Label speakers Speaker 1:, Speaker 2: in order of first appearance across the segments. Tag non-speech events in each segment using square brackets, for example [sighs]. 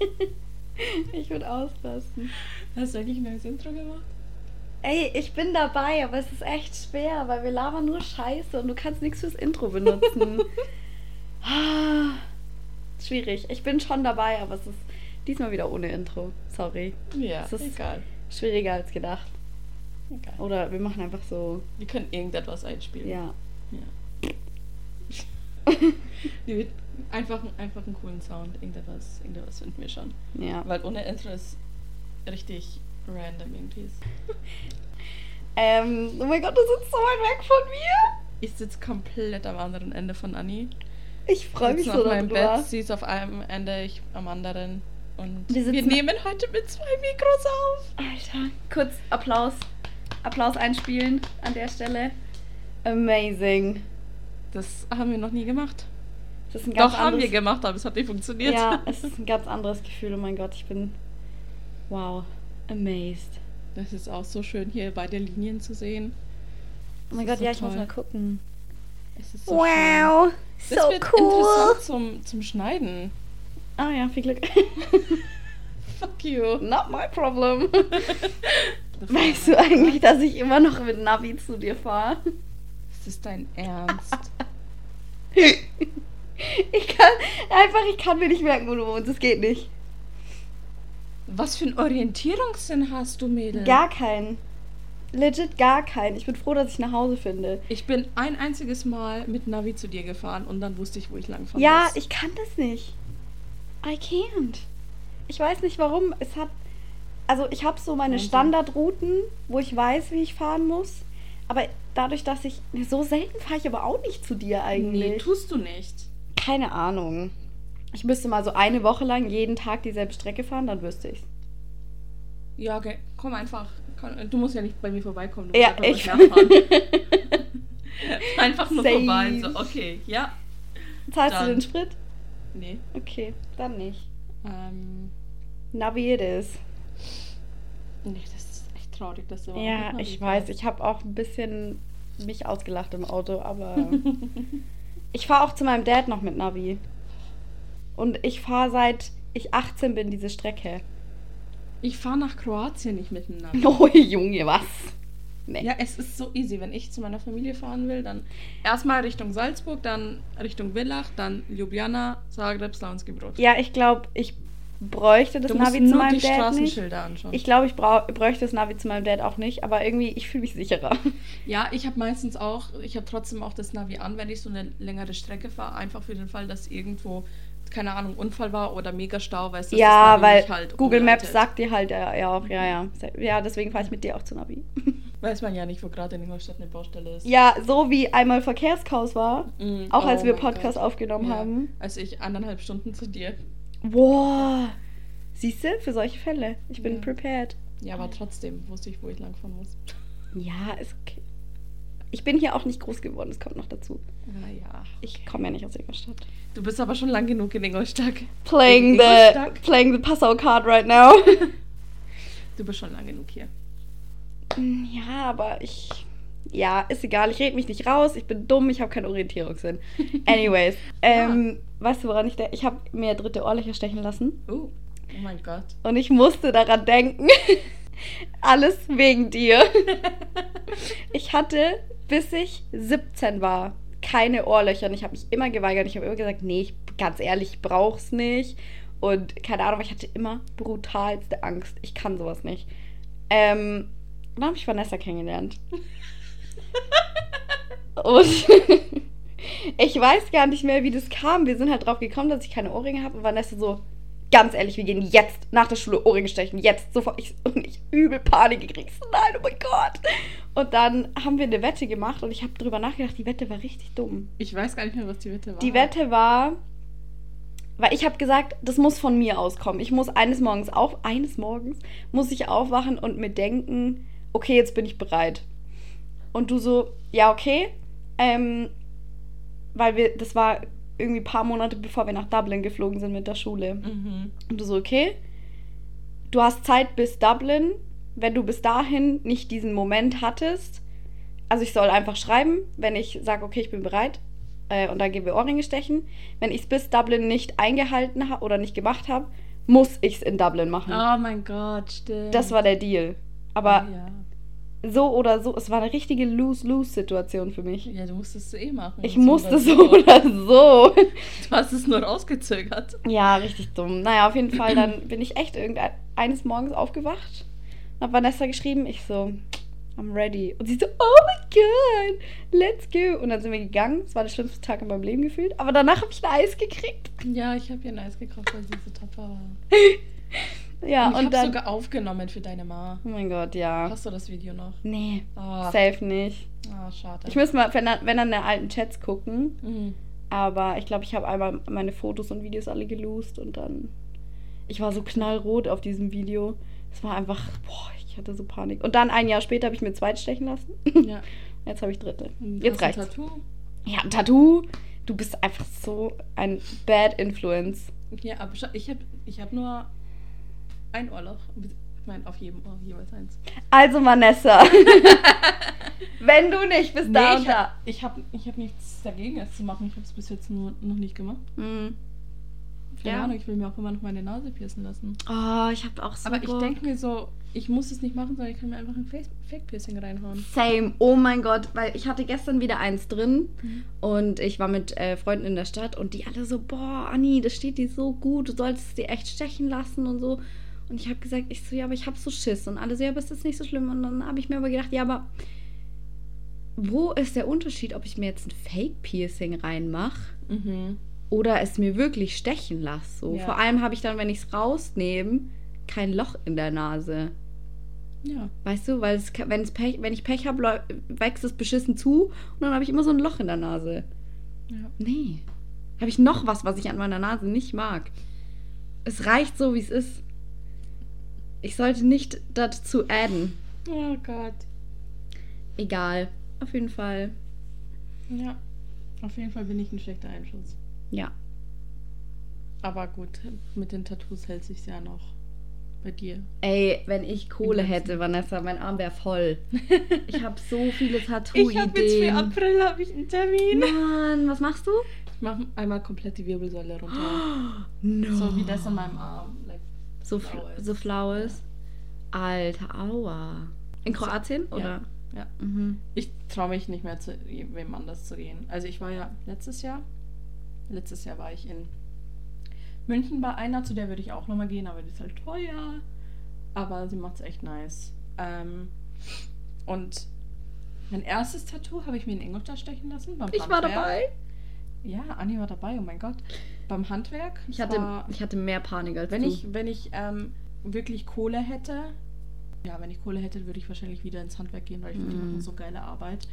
Speaker 1: [laughs] ich würde ausrasten.
Speaker 2: Hast du eigentlich ein neues Intro gemacht?
Speaker 1: Ey, ich bin dabei, aber es ist echt schwer, weil wir labern nur Scheiße und du kannst nichts fürs Intro benutzen. [laughs] Ah, Schwierig. Ich bin schon dabei, aber es ist diesmal wieder ohne Intro. Sorry.
Speaker 2: Ja,
Speaker 1: Es ist
Speaker 2: egal.
Speaker 1: schwieriger als gedacht.
Speaker 2: egal.
Speaker 1: Oder wir machen einfach so,
Speaker 2: Wir können irgendetwas einspielen.
Speaker 1: ja.
Speaker 2: Ja. [laughs] Wird einfach, einfach einen coolen Sound. Irgendetwas, irgendetwas finden wir schon.
Speaker 1: Ja.
Speaker 2: Weil ohne Intro ist richtig random irgendwie. [laughs]
Speaker 1: Ähm, oh mein Gott, du sitzt so weit weg von mir.
Speaker 2: Ich sitze komplett am anderen Ende von Anni.
Speaker 1: Ich freue mich so
Speaker 2: auf meinem. Bett, sie ist auf einem Ende, ich am anderen. Und
Speaker 1: Wir
Speaker 2: wir, nehmen heute mit zwei Mikros auf.
Speaker 1: Alter, kurz Applaus. Applaus einspielen an der Stelle. Amazing.
Speaker 2: Das haben wir noch nie gemacht.
Speaker 1: Das ist ein ganz
Speaker 2: Doch, haben wir
Speaker 1: anderes,
Speaker 2: gemacht, aber es hat nicht funktioniert.
Speaker 1: Ja, [laughs] es ist ein ganz anderes Gefühl. Oh mein Gott, ich bin wow, amazed.
Speaker 2: Das ist auch so schön, hier beide Linien zu sehen.
Speaker 1: Oh mein
Speaker 2: Das
Speaker 1: Gott,
Speaker 2: ist so
Speaker 1: ja, ich muss
Speaker 2: toll.
Speaker 1: mal gucken.
Speaker 2: Es ist so schön.
Speaker 1: wow,
Speaker 2: Das
Speaker 1: so
Speaker 2: wird
Speaker 1: cool.
Speaker 2: interessant zum, zum Schneiden.
Speaker 1: Ah ja, viel Glück. [laughs]
Speaker 2: Fuck you.
Speaker 1: Not my problem. [laughs] Weißt du eigentlich, dass ich immer noch mit Navi zu dir fahre?
Speaker 2: Ist das dein Ernst? [laughs]
Speaker 1: Ich kann einfach, ich kann mir nicht merken, wo du wohnst. Das geht nicht.
Speaker 2: Was für einen Orientierungssinn hast du, Mädel?
Speaker 1: Gar keinen. Legit gar keinen. Ich bin froh, dass ich nach Hause finde.
Speaker 2: Ich bin ein einziges Mal mit Navi zu dir gefahren und dann wusste ich, wo ich langfahren
Speaker 1: Ja,
Speaker 2: muss.
Speaker 1: ich kann das nicht. I can't. Ich weiß nicht warum. Es hat. Also ich habe so meine
Speaker 2: Wahnsinn.
Speaker 1: Standardrouten, wo ich weiß, wie ich fahren muss. Aber dadurch, dass ich. So selten fahre ich aber auch nicht zu dir eigentlich.
Speaker 2: Nee, tust du nicht.
Speaker 1: Keine Ahnung. Ich müsste mal so eine Woche lang jeden Tag dieselbe Strecke fahren, dann wüsste ich's.
Speaker 2: Ja, okay. komm einfach. Du musst ja nicht bei mir vorbeikommen. Du
Speaker 1: Ja, ich. [laughs]
Speaker 2: einfach nur
Speaker 1: Safe.
Speaker 2: vorbei. So, okay, ja.
Speaker 1: Zahlst du
Speaker 2: Dann.
Speaker 1: den Sprit?
Speaker 2: Nee.
Speaker 1: Okay, dann nicht.
Speaker 2: Ähm,
Speaker 1: Navi it is.
Speaker 2: nee, das ist echt traurig, dass du
Speaker 1: Ja, ich weiß. Ich habe auch ein bisschen mich ausgelacht im Auto, aber [laughs] ich fahre auch zu meinem Dad noch mit Navi. Und ich fahre seit ich 18 bin diese Strecke.
Speaker 2: Ich fahre nach Kroatien nicht mit dem Navi. [laughs]
Speaker 1: Oh Junge, was? Nee.
Speaker 2: Ja, es ist so easy. Wenn ich zu meiner Familie fahren will, dann erstmal Richtung Salzburg, dann Richtung Villach, dann Ljubljana, Zagreb, Slavonski Brod.
Speaker 1: Ja, ich glaube, ich bräuchte das Navi zu meinem Dad nicht.
Speaker 2: Anschauen.
Speaker 1: Ich glaube, ich bräuchte das Navi zu meinem Dad auch nicht, aber irgendwie, ich fühle mich sicherer.
Speaker 2: ja, ich habe meistens auch, ich habe trotzdem auch das Navi an, wenn ich so eine längere Strecke fahre, einfach für den Fall, dass irgendwo, keine Ahnung, Unfall war oder Megastau, weißt du,
Speaker 1: ja,
Speaker 2: das
Speaker 1: weil
Speaker 2: halt
Speaker 1: Google Maps
Speaker 2: umleitet.
Speaker 1: sagt dir halt ja, ja auch, ja, ja. Ja, deswegen fahre ich mit dir auch zu Navi. [laughs]
Speaker 2: Weiß man ja nicht, wo gerade in Ingolstadt eine Baustelle ist.
Speaker 1: Ja, so wie einmal Verkehrschaos war,
Speaker 2: Mm,
Speaker 1: auch als
Speaker 2: oh
Speaker 1: wir
Speaker 2: mein
Speaker 1: Podcast
Speaker 2: Gott.
Speaker 1: aufgenommen
Speaker 2: Ja,
Speaker 1: haben.
Speaker 2: Als ich eineinhalb Stunden zu dir.
Speaker 1: Boah. Siehst du, für solche Fälle. Ich bin
Speaker 2: Ja.
Speaker 1: prepared.
Speaker 2: Ja, aber trotzdem wusste ich, wo ich langfahren muss.
Speaker 1: Ja, ist okay. Ich bin hier auch nicht groß geworden, das kommt noch dazu.
Speaker 2: Naja.
Speaker 1: Ich komme ja nicht aus Ingolstadt.
Speaker 2: Du bist aber schon lang genug in Ingolstadt.
Speaker 1: Playing
Speaker 2: In
Speaker 1: the,
Speaker 2: Ingolstadt?
Speaker 1: playing the Passau card right now. [laughs]
Speaker 2: Du bist schon lang genug hier.
Speaker 1: ja, aber ich... Ja, ist egal. Ich rede mich nicht raus. Ich bin dumm. Ich habe keinen Orientierungssinn. [laughs] Anyways. ähm, Weißt du, woran ich denke? Ich habe mir dritte Ohrlöcher stechen lassen.
Speaker 2: Oh, oh mein Gott.
Speaker 1: Und ich musste daran denken. [laughs] Alles wegen dir. [laughs] Ich hatte, bis ich 17 war, keine Ohrlöcher. Und ich habe mich immer geweigert. Ich habe immer gesagt, nee, ich, ganz ehrlich, ich brauch's nicht. Und keine Ahnung, aber ich hatte immer brutalste Angst. Ich kann sowas nicht. Ähm, dann habe ich Vanessa kennengelernt. [laughs] Und ich weiß gar nicht mehr, wie das kam. Wir sind halt drauf gekommen, dass ich keine Ohrringe habe. Und Vanessa so, ganz ehrlich, wir gehen jetzt nach der Schule Ohrringe stechen. Jetzt, sofort. Ich, und ich übel Panik gekriegt. Nein, oh mein Gott. Und dann haben wir eine Wette gemacht und ich habe drüber nachgedacht, die Wette war richtig dumm.
Speaker 2: Ich weiß gar nicht mehr, was die Wette war.
Speaker 1: Die Wette war, weil ich habe gesagt, das muss von mir auskommen. Ich muss eines Morgens auf, eines Morgens muss ich aufwachen und mir denken, okay, jetzt bin ich bereit. Und du so, ja, okay. Ähm, weil wir, das war irgendwie ein paar Monate bevor wir nach Dublin geflogen sind mit der Schule.
Speaker 2: Mhm.
Speaker 1: Und du so, okay, du hast Zeit bis Dublin. Wenn du bis dahin nicht diesen Moment hattest, also ich soll einfach schreiben, wenn ich sage, okay, ich bin bereit, äh, und dann gehen wir Ohrringe stechen. Wenn ich es bis Dublin nicht eingehalten habe oder nicht gemacht habe, muss ich es in Dublin machen.
Speaker 2: Oh mein Gott, stimmt.
Speaker 1: Das war der Deal. Aber
Speaker 2: Oh, ja.
Speaker 1: So oder so, es war eine richtige Lose-Lose-Situation für mich.
Speaker 2: ja, du musstest es eh machen.
Speaker 1: Ich
Speaker 2: So
Speaker 1: musste so [laughs] oder so.
Speaker 2: Du hast es nur rausgezögert.
Speaker 1: Ja, richtig dumm. Naja, auf jeden Fall, dann bin ich echt irgendeines Morgens aufgewacht. Hab Vanessa geschrieben, ich so, I'm ready. Und sie so, oh my god, let's go. Und dann sind wir gegangen. Es war der schlimmste Tag in meinem Leben gefühlt. Aber danach habe ich ein Eis gekriegt.
Speaker 2: Ja, ich habe ihr ein Eis gekauft, weil sie so tapfer war. [laughs]
Speaker 1: Ja,
Speaker 2: und ich
Speaker 1: und, dann.
Speaker 2: sogar aufgenommen für deine Ma.
Speaker 1: oh mein Gott, ja.
Speaker 2: Hast du das Video noch?
Speaker 1: Nee,
Speaker 2: Ah,
Speaker 1: safe nicht.
Speaker 2: ah schade.
Speaker 1: Ich muss mal, wenn dann, wenn dann in alten Chats gucken.
Speaker 2: Mhm.
Speaker 1: Aber ich glaube, ich habe einmal meine Fotos und Videos alle gelost und dann. Ich war so knallrot auf diesem Video. Es war einfach, boah, ich hatte so Panik. Und dann ein Jahr später habe ich mir zweit stechen lassen.
Speaker 2: Ja. [laughs]
Speaker 1: Jetzt habe ich dritte. Jetzt
Speaker 2: du ein
Speaker 1: reicht's.
Speaker 2: Tattoo?
Speaker 1: Ja, ein Tattoo. Du bist einfach so ein Bad Influence.
Speaker 2: Ja, aber ich habe ich hab nur ein Ohrloch. Ich meine, auf jedem Ohr jeweils eins.
Speaker 1: Also, Vanessa. [laughs] wenn du nicht bis da
Speaker 2: Nee,
Speaker 1: und
Speaker 2: ich
Speaker 1: da.
Speaker 2: habe ich hab, ich hab nichts dagegen, es zu machen. Ich habe es bis jetzt nur noch nicht gemacht.
Speaker 1: Mhm.
Speaker 2: Keine
Speaker 1: Ja.
Speaker 2: Ahnung, ich will mir auch immer noch meine Nase piercen lassen.
Speaker 1: Oh, ich habe auch so.
Speaker 2: Aber ich
Speaker 1: Bock.
Speaker 2: denke mir so, ich muss es nicht machen, sondern ich kann mir einfach ein Fake-Piercing reinhauen.
Speaker 1: Same. Oh mein Gott, weil ich hatte gestern wieder eins drin
Speaker 2: Mhm.
Speaker 1: und ich war mit äh, Freunden in der Stadt und die alle so, boah, Anni, das steht dir so gut, du solltest es dir echt stechen lassen und so. Und ich habe gesagt, ich so, ja, aber ich habe so Schiss. Und alle so, ja, aber ist das nicht so schlimm? Und dann habe ich mir aber gedacht, ja, aber wo ist der Unterschied, ob ich mir jetzt ein Fake-Piercing reinmache
Speaker 2: Mhm.
Speaker 1: oder es mir wirklich stechen lasse? So.
Speaker 2: Ja.
Speaker 1: Vor allem habe ich dann, wenn ich es rausnehme, kein Loch in der Nase.
Speaker 2: Ja.
Speaker 1: Weißt du, weil es, ka- wenn, es Pech, wenn ich Pech habe, wächst es beschissen zu und dann habe ich immer so ein Loch in der Nase.
Speaker 2: ja.
Speaker 1: Nee. Habe ich noch was, was ich an meiner Nase nicht mag? Es reicht so, wie es ist. Ich sollte nicht dazu adden.
Speaker 2: Oh Gott.
Speaker 1: Egal. Auf jeden Fall.
Speaker 2: Ja. Auf jeden Fall bin ich ein schlechter Einschuss.
Speaker 1: Ja.
Speaker 2: Aber gut, mit den Tattoos hält sich ja noch bei dir.
Speaker 1: Ey, wenn ich Kohle hätte, Vanessa, mein Arm wäre voll. [laughs] Ich habe so viele
Speaker 2: Ich habe jetzt für
Speaker 1: Tattoo-Ideen.
Speaker 2: April habe ich einen Termin.
Speaker 1: Mann, was machst du?
Speaker 2: Ich mache einmal komplett die Wirbelsäule runter. [gasps]
Speaker 1: No.
Speaker 2: So wie das an meinem Arm.
Speaker 1: So,
Speaker 2: Flau
Speaker 1: fl
Speaker 2: ist.
Speaker 1: so flau ist. Alter, aua. In Kroatien, oder?
Speaker 2: ja.
Speaker 1: Mhm.
Speaker 2: Ich traue mich nicht mehr zu wem anders zu gehen. Also ich war ja letztes Jahr, letztes Jahr war ich in München bei einer, zu der würde ich auch nochmal gehen, aber die ist halt teuer. Aber sie macht es echt nice. Ähm, und mein erstes Tattoo habe ich mir in Ingolstadt stechen lassen.
Speaker 1: Ich war dabei.
Speaker 2: Ja, Anni war dabei, oh mein Gott. Beim Handwerk.
Speaker 1: Ich hatte,
Speaker 2: war,
Speaker 1: ich hatte mehr Panik als
Speaker 2: wenn
Speaker 1: du.
Speaker 2: ich, wenn ich ähm, wirklich Kohle hätte, ja, wenn ich Kohle hätte, würde ich wahrscheinlich wieder ins Handwerk gehen, weil ich finde, die
Speaker 1: Mhm.
Speaker 2: machen so geile Arbeit.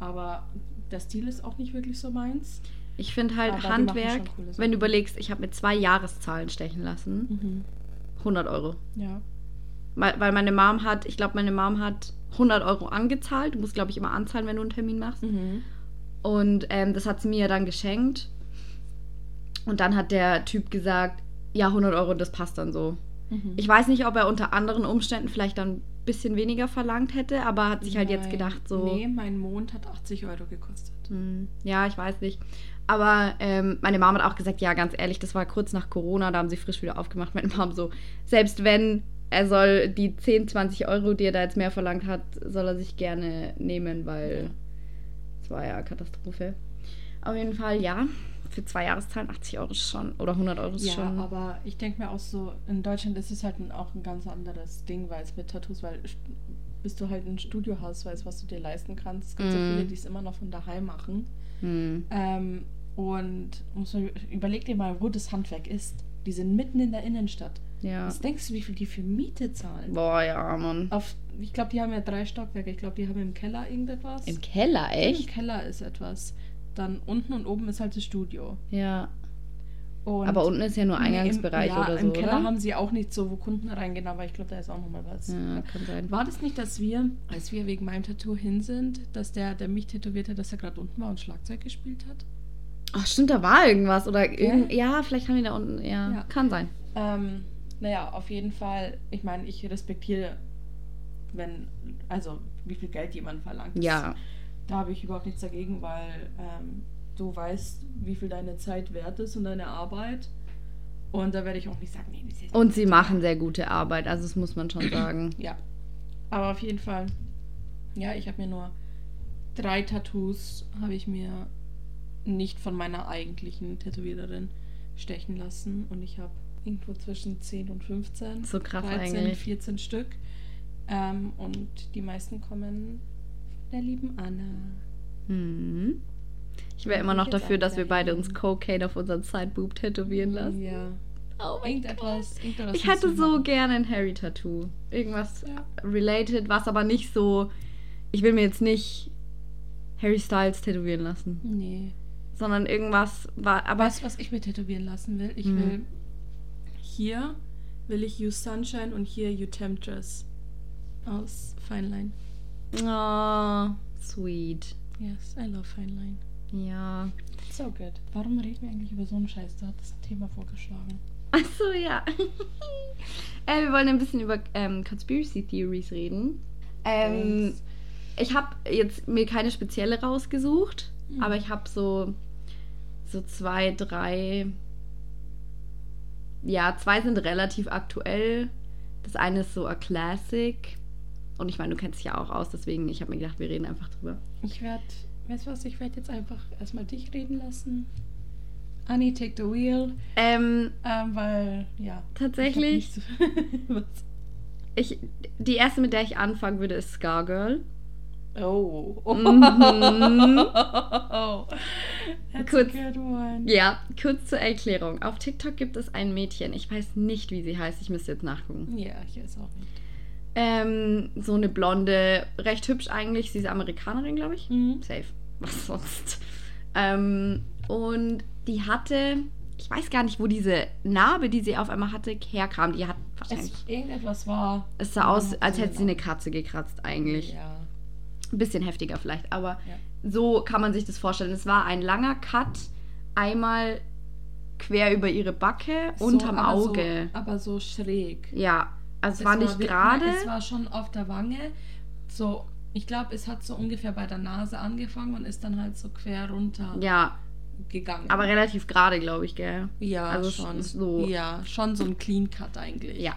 Speaker 2: Aber der Stil ist auch nicht wirklich so meins.
Speaker 1: Ich finde halt
Speaker 2: Aber die
Speaker 1: Handwerk, wenn du überlegst, ich habe mir zwei Jahreszahlen stechen lassen. 100 Euro.
Speaker 2: Ja.
Speaker 1: Weil, weil meine Mom hat, ich glaube, meine Mom hat 100 Euro angezahlt. Du musst, glaube ich, immer anzahlen, wenn du einen Termin machst.
Speaker 2: Mhm.
Speaker 1: Und ähm, das hat sie mir dann geschenkt. Und dann hat der Typ gesagt, ja, 100 Euro, das passt dann so.
Speaker 2: Mhm.
Speaker 1: Ich weiß nicht, ob er unter anderen Umständen vielleicht dann ein bisschen weniger verlangt hätte, aber hat sich halt jetzt gedacht, so.
Speaker 2: Nee, mein Mond hat 80 Euro gekostet.
Speaker 1: Hm, Ja, ich weiß nicht. Aber ähm, meine Mom hat auch gesagt, ja, ganz ehrlich, das war kurz nach Corona, da haben sie frisch wieder aufgemacht. Meine Mom so, selbst wenn er soll die 10, 20 Euro, die er da jetzt mehr verlangt hat, soll er sich gerne nehmen, weil war ja Katastrophe. Auf jeden Fall, ja, für zwei Jahreszahlen 80 Euro schon, oder 100 Euro
Speaker 2: Ja,
Speaker 1: schon.
Speaker 2: aber ich denke mir auch so, in Deutschland ist es halt auch ein ganz anderes Ding, weil es mit Tattoos, weil st- bis du halt ein Studio hast, weißt, was du dir leisten kannst. Es gibt so
Speaker 1: Mhm.
Speaker 2: viele, die es immer noch von daheim machen.
Speaker 1: Hm.
Speaker 2: Ähm, und muss man, überleg dir mal, wo das Handwerk ist. Die sind mitten in der Innenstadt.
Speaker 1: Ja.
Speaker 2: Was denkst du, wie viel die für Miete zahlen?
Speaker 1: Boah, ja, Mann.
Speaker 2: Auf, ich glaube, die haben ja drei Stockwerke. Ich glaube, die haben im Keller irgendetwas.
Speaker 1: Im Keller,
Speaker 2: Im
Speaker 1: echt?
Speaker 2: Keller ist etwas. Dann unten und oben ist halt das Studio.
Speaker 1: Ja.
Speaker 2: Und
Speaker 1: Aber unten ist ja nur
Speaker 2: Nee, im-
Speaker 1: Eingangsbereich
Speaker 2: ja,
Speaker 1: oder so,
Speaker 2: im Keller
Speaker 1: oder?
Speaker 2: haben sie auch nicht so, wo Kunden reingehen, aber ich glaube, da ist auch nochmal was.
Speaker 1: Ja, kann sein.
Speaker 2: War das nicht, dass wir, als wir wegen meinem Tattoo hin sind, dass der, der mich tätowiert hat, dass er gerade unten war und Schlagzeug gespielt hat?
Speaker 1: Ach, stimmt, da war irgendwas. Oder irgend, ja, vielleicht haben die da unten. Ja,
Speaker 2: Ja.
Speaker 1: kann sein.
Speaker 2: Ähm, naja, auf jeden Fall, ich meine, ich respektiere, wenn, also wie viel Geld jemand verlangt.
Speaker 1: Ja.
Speaker 2: Da habe ich überhaupt nichts dagegen, weil ähm, du weißt, wie viel deine Zeit wert ist und deine Arbeit. Und da werde ich auch nicht sagen, nee, das ist jetzt
Speaker 1: Und sie machen sehr gute Arbeit, also das muss man schon [clears throat] sagen.
Speaker 2: Ja. Aber auf jeden Fall. Ja, ich habe mir nur drei Tattoos habe ich mir nicht von meiner eigentlichen Tätowiererin stechen lassen. Und ich habe irgendwo zwischen 10 und 15.
Speaker 1: So krass
Speaker 2: 13,
Speaker 1: eigentlich.
Speaker 2: 14 Stück. Ähm, und die meisten kommen von der lieben Anna.
Speaker 1: Mhm. Ich wäre immer noch dafür, dass wir beide uns. Cocaine auf unseren Sideboob tätowieren lassen.
Speaker 2: Ja.
Speaker 1: Oh mein
Speaker 2: Irgendetwas, irgendetwas.
Speaker 1: Ich hätte so
Speaker 2: machen.
Speaker 1: gerne ein Harry-Tattoo. Irgendwas
Speaker 2: Ja.
Speaker 1: related, was aber nicht so. Ich will mir jetzt nicht Harry Styles tätowieren lassen,
Speaker 2: Nee.
Speaker 1: sondern irgendwas war. Aber
Speaker 2: weißt du, was ich mir tätowieren lassen will? Ich
Speaker 1: Hm.
Speaker 2: will hier will ich You Sunshine und hier You Temptress aus Fine Line.
Speaker 1: Oh, sweet.
Speaker 2: Yes, I love Fine Line.
Speaker 1: Ja.
Speaker 2: So good. Warum reden wir eigentlich über so einen Scheiß? Da hat das Thema vorgeschlagen.
Speaker 1: Achso, ja. [laughs] äh, wir wollen ein bisschen über ähm, Conspiracy Theories reden. Ähm,
Speaker 2: Yes.
Speaker 1: ich habe jetzt mir keine spezielle rausgesucht,
Speaker 2: Mhm.
Speaker 1: aber ich habe so, so zwei, drei. Ja, zwei sind relativ aktuell. Das eine ist so a Classic. Und ich meine, du kennst dich ja auch aus, deswegen, ich habe mir gedacht, wir reden einfach drüber.
Speaker 2: Ich werde, weißt du was, ich werde jetzt einfach erstmal dich reden lassen. Annie, take the wheel.
Speaker 1: Ähm,
Speaker 2: Ähm, weil, ja.
Speaker 1: Tatsächlich?
Speaker 2: Ich so- [laughs]
Speaker 1: ich, die erste, mit der ich anfangen würde, ist Scargirl.
Speaker 2: Oh.
Speaker 1: Mhm. [laughs]
Speaker 2: That's
Speaker 1: Kurz-. Ja, kurz zur Erklärung. Auf TikTok gibt es ein Mädchen, ich weiß nicht, wie sie heißt, ich müsste jetzt nachgucken.
Speaker 2: Ja, ich weiß auch nicht.
Speaker 1: Ähm, so eine blonde, recht hübsch eigentlich. Sie ist Amerikanerin, glaube ich.
Speaker 2: Mhm.
Speaker 1: Safe. Was sonst? Ähm, und die hatte, ich weiß gar nicht, wo diese Narbe, die sie auf einmal hatte, herkam. Die hat wahrscheinlich.
Speaker 2: Es, irgendetwas war.
Speaker 1: Es sah aus, als hätte sie eine Katze gekratzt, eigentlich.
Speaker 2: Ja.
Speaker 1: Ein bisschen heftiger vielleicht, aber
Speaker 2: Ja.
Speaker 1: so kann man sich das vorstellen. Es war ein langer Cut, einmal quer über ihre Backe, unterm
Speaker 2: aber
Speaker 1: Auge.
Speaker 2: So, aber so schräg.
Speaker 1: Ja, also es war nicht gerade.
Speaker 2: Es war schon auf der Wange. So, ich glaube, es hat so ungefähr bei der Nase angefangen und ist dann halt so quer runter
Speaker 1: Ja,
Speaker 2: gegangen.
Speaker 1: aber relativ gerade, glaube ich, gell?
Speaker 2: ja,
Speaker 1: also
Speaker 2: schon.
Speaker 1: so-
Speaker 2: Ja, schon so ein Clean Cut eigentlich.
Speaker 1: Ja.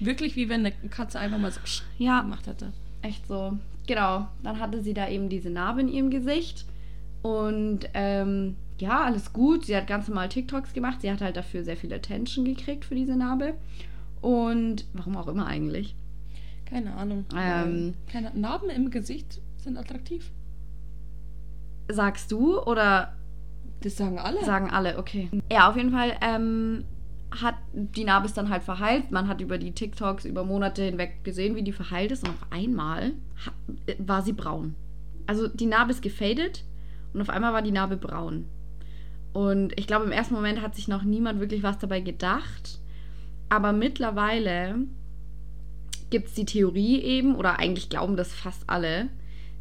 Speaker 2: Wirklich wie wenn eine Katze einfach mal so
Speaker 1: Ja,
Speaker 2: gemacht hätte.
Speaker 1: echt so. Genau. Dann hatte sie da eben diese Narbe in ihrem Gesicht. Und ähm, ja, alles gut. Sie hat ganz normal TikToks gemacht. Sie hat halt dafür sehr viel Attention gekriegt für diese Narbe. Und warum auch immer eigentlich.
Speaker 2: Keine Ahnung.
Speaker 1: Ähm.
Speaker 2: Keine Narben im Gesicht sind attraktiv.
Speaker 1: Sagst du oder
Speaker 2: Das sagen alle.
Speaker 1: sagen alle? Okay. Ja, auf jeden Fall ähm, hat die Narbe ist dann halt verheilt. Man hat über die TikToks über Monate hinweg gesehen, wie die verheilt ist. Und auf einmal war sie braun. Also die Narbe ist gefadet und auf einmal war die Narbe braun. Und ich glaube, im ersten Moment hat sich noch niemand wirklich was dabei gedacht. Aber mittlerweile gibt es die Theorie eben, oder eigentlich glauben das fast alle,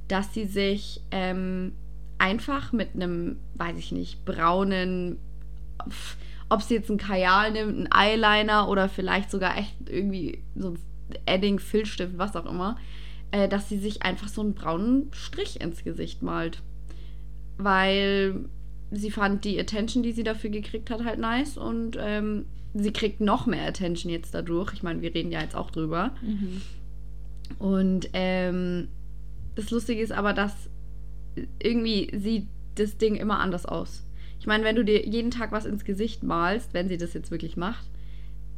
Speaker 1: dass sie sich ähm, einfach mit einem, weiß ich nicht, braunen, pf, ob sie jetzt einen Kajal nimmt, einen Eyeliner oder vielleicht sogar echt irgendwie so ein Edding, Filzstift, was auch immer, äh, dass sie sich einfach so einen braunen Strich ins Gesicht malt. Weil sie fand die Attention, die sie dafür gekriegt hat, halt nice und ähm, sie kriegt noch mehr Attention jetzt dadurch. Ich meine, wir reden ja jetzt auch drüber.
Speaker 2: Mhm.
Speaker 1: Und ähm, das Lustige ist aber, dass irgendwie sieht das Ding immer anders aus. Ich meine, wenn du dir jeden Tag was ins Gesicht malst, wenn sie das jetzt wirklich macht,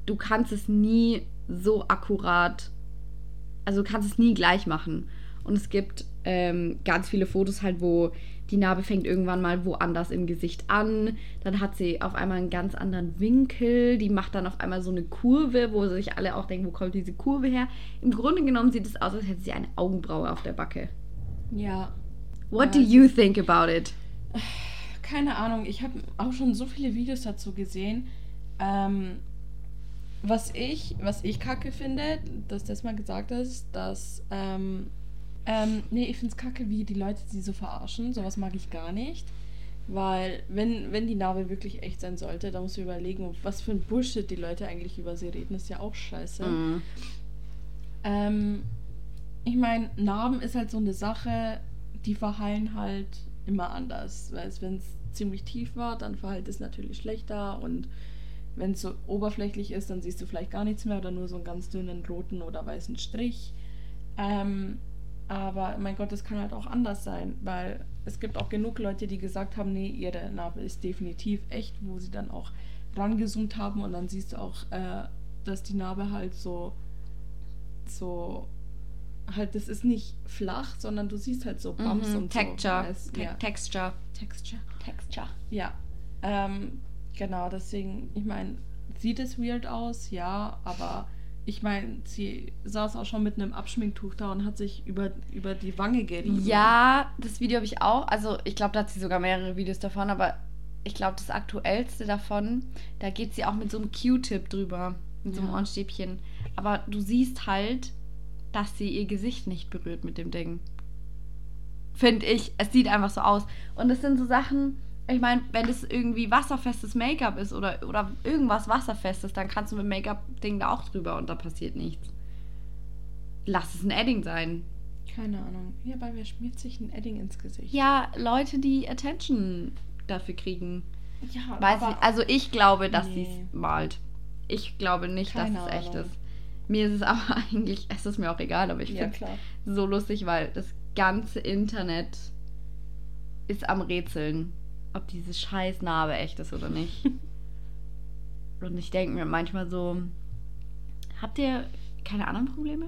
Speaker 1: du kannst es nie so akkurat, also du kannst es nie gleich machen. Und es gibt ähm, ganz viele Fotos halt, wo die Narbe fängt irgendwann mal woanders im Gesicht an. Dann hat sie auf einmal einen ganz anderen Winkel. Die macht dann auf einmal so eine Kurve, wo sich alle auch denken, wo kommt diese Kurve her? Im Grunde genommen sieht es aus, als hätte sie eine Augenbraue auf der Backe.
Speaker 2: Ja.
Speaker 1: What
Speaker 2: Ja,
Speaker 1: do you think about it? [sighs]
Speaker 2: Keine Ahnung, ich habe auch schon so viele Videos dazu gesehen. Ähm, was ich, was ich kacke finde, dass das mal gesagt ist, dass, ähm, ähm, nee, ich finde es kacke, wie die Leute sie so verarschen. Sowas mag ich gar nicht. Weil, wenn, wenn die Narbe wirklich echt sein sollte, dann musst du überlegen, was für ein Bullshit die Leute eigentlich über sie reden. Das ist ja auch scheiße.
Speaker 1: Mm.
Speaker 2: Ähm, ich meine, Narben ist halt so eine Sache, die verheilen halt immer anders. Weil wenn es ziemlich tief war, dann verheilt es natürlich schlechter und wenn es so oberflächlich ist, dann siehst du vielleicht gar nichts mehr oder nur so einen ganz dünnen roten oder weißen Strich. Ähm, aber mein Gott, das kann halt auch anders sein, weil es gibt auch genug Leute, die gesagt haben, nee, ihre Narbe ist definitiv echt, wo sie dann auch rangezoomt haben und dann siehst du auch, äh, dass die Narbe halt so, so, halt, das ist nicht flach, sondern du siehst halt so Bumps
Speaker 1: Mhm,
Speaker 2: und
Speaker 1: Texture.
Speaker 2: so.
Speaker 1: Te
Speaker 2: ja.
Speaker 1: Texture.
Speaker 2: Texture.
Speaker 1: Texture.
Speaker 2: Ja, ähm, genau, deswegen, ich meine, sieht es weird aus, ja, aber ich meine, sie saß auch schon mit einem Abschminktuch da und hat sich über, über die Wange gerieben.
Speaker 1: Ja, das Video habe ich auch. Also ich glaube, da hat sie sogar mehrere Videos davon, aber ich glaube, das aktuellste davon, da geht sie auch mit so einem Q-Tip drüber, mit so einem. Ohrenstäbchen. Aber du siehst halt, dass sie ihr Gesicht nicht berührt mit dem Ding. Finde ich. Es sieht einfach so aus. Und das sind so Sachen, ich meine, wenn das irgendwie wasserfestes Make-up ist oder, oder irgendwas wasserfestes, dann kannst du mit Make-up-Ding da auch drüber und da passiert nichts. Lass es ein Edding sein.
Speaker 2: Keine Ahnung. Ja, aber wer schmiert sich ein Edding ins Gesicht?
Speaker 1: Ja, Leute, die Attention dafür kriegen.
Speaker 2: ja
Speaker 1: Weiß
Speaker 2: aber
Speaker 1: ich, also ich glaube, dass
Speaker 2: Nee.
Speaker 1: sie es malt. Ich glaube nicht,
Speaker 2: Keine
Speaker 1: dass es echt
Speaker 2: Ahnung.
Speaker 1: ist. Mir ist es aber [laughs] eigentlich, es ist mir auch egal, aber ich
Speaker 2: ja,
Speaker 1: finde es so lustig, weil das ganze Internet ist am Rätseln, ob diese scheiß Narbe echt ist oder nicht. [laughs] Und ich denke mir manchmal so, habt ihr keine anderen Probleme?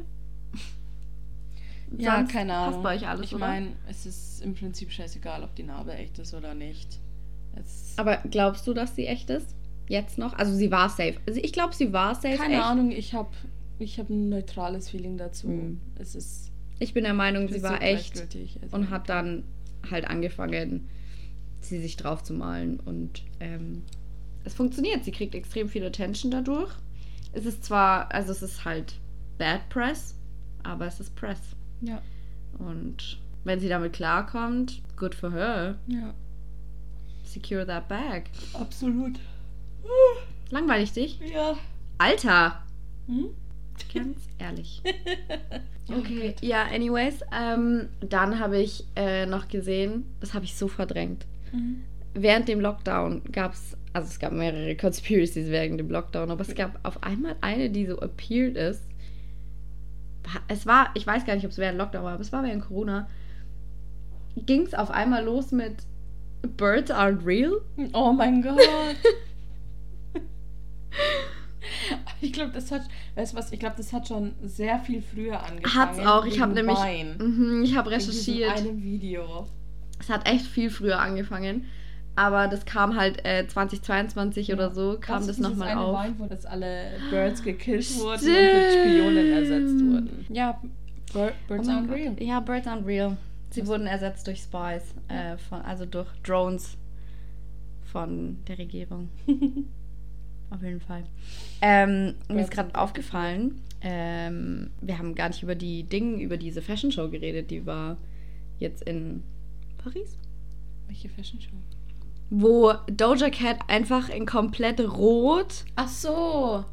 Speaker 2: Ja,
Speaker 1: Sonst
Speaker 2: keine Ahnung.
Speaker 1: Passt bei euch alles,
Speaker 2: ich meine, es ist im Prinzip scheißegal, ob die Narbe echt ist oder nicht. Es,
Speaker 1: Aber glaubst du, dass sie echt ist? Jetzt noch? Also sie war safe. Also ich glaube, sie war safe.
Speaker 2: keine
Speaker 1: echt.
Speaker 2: Ahnung, ich habe ich hab ein neutrales Feeling dazu.
Speaker 1: Hm.
Speaker 2: Es ist,
Speaker 1: Ich bin der Meinung, sie war echt.
Speaker 2: Also,
Speaker 1: und hat dann halt angefangen, sie sich drauf zu malen. Und ähm, es funktioniert. Sie kriegt extrem viel Attention dadurch. Es ist zwar, also es ist halt Bad Press, aber es ist Press.
Speaker 2: Ja,
Speaker 1: Und wenn sie damit klarkommt, good for her.
Speaker 2: ja.
Speaker 1: Secure that bag.
Speaker 2: Absolut.
Speaker 1: Langweilig dich?
Speaker 2: Ja.
Speaker 1: Alter!
Speaker 2: Hm?
Speaker 1: Ganz ehrlich. [laughs] Okay, ja, anyways. Ähm, dann habe ich äh, noch gesehen, das habe ich so verdrängt.
Speaker 2: Mhm.
Speaker 1: Während dem Lockdown gab es, also es gab mehrere Conspiracies während dem Lockdown, aber es gab auf einmal eine, die so appeared ist. Es war, ich weiß gar nicht, ob es während Lockdown war, aber es war während Corona. Ging es auf einmal los mit Birds aren't real?
Speaker 2: Oh mein Gott. [laughs] [laughs] ich glaube, das hat, weißt du was, ich glaube, das hat schon sehr viel früher angefangen.
Speaker 1: Hat's auch. Ich habe nämlich. Mhm, ich habe
Speaker 2: In
Speaker 1: recherchiert.
Speaker 2: einem Video.
Speaker 1: Es hat echt viel früher angefangen. Aber das kam halt äh, 2022 oder so, kam das
Speaker 2: dieses
Speaker 1: nochmal auf.
Speaker 2: Vine, wo das alle Birds gekillt wurden und
Speaker 1: Stimmt.
Speaker 2: mit Spionen ersetzt wurden. Ja, Bir Birds
Speaker 1: Oh
Speaker 2: are
Speaker 1: mein
Speaker 2: real.
Speaker 1: Ja, Birds aren't real. Sie
Speaker 2: Was?
Speaker 1: wurden ersetzt durch Spies, äh, von, also durch Drones von der Regierung. [laughs] Auf jeden Fall. Ähm, mir ist gerade aufgefallen, ähm, wir haben gar nicht über die Dinge, über diese Fashion Show geredet, die war jetzt in Paris.
Speaker 2: Welche Fashion Show?
Speaker 1: Wo Doja Cat einfach in komplett rot
Speaker 2: Ach so.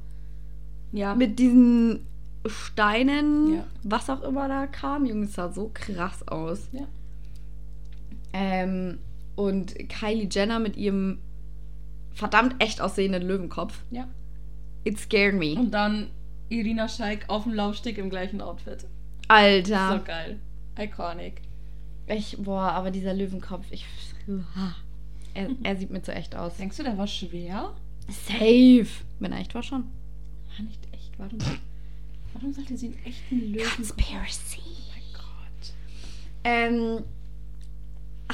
Speaker 2: Ja.
Speaker 1: mit diesen Steinen,
Speaker 2: Ja.
Speaker 1: was auch immer da kam. Junge, es sah so krass aus.
Speaker 2: Ja.
Speaker 1: Ähm, und Kylie Jenner mit ihrem verdammt echt aussehenden Löwenkopf.
Speaker 2: ja.
Speaker 1: It scared me.
Speaker 2: Und dann Irina Scheik auf dem Laufsteg im gleichen Outfit.
Speaker 1: Alter.
Speaker 2: So geil. Iconic.
Speaker 1: Ich, boah, aber dieser Löwenkopf, ich. Er, er sieht mir zu echt aus.
Speaker 2: Denkst du, der war schwer?
Speaker 1: Safe. Wenn er echt war schon.
Speaker 2: War nicht echt. Warum, warum sollte sie einen echten Löwen...
Speaker 1: Conspiracy.
Speaker 2: Oh mein Gott.
Speaker 1: Ähm,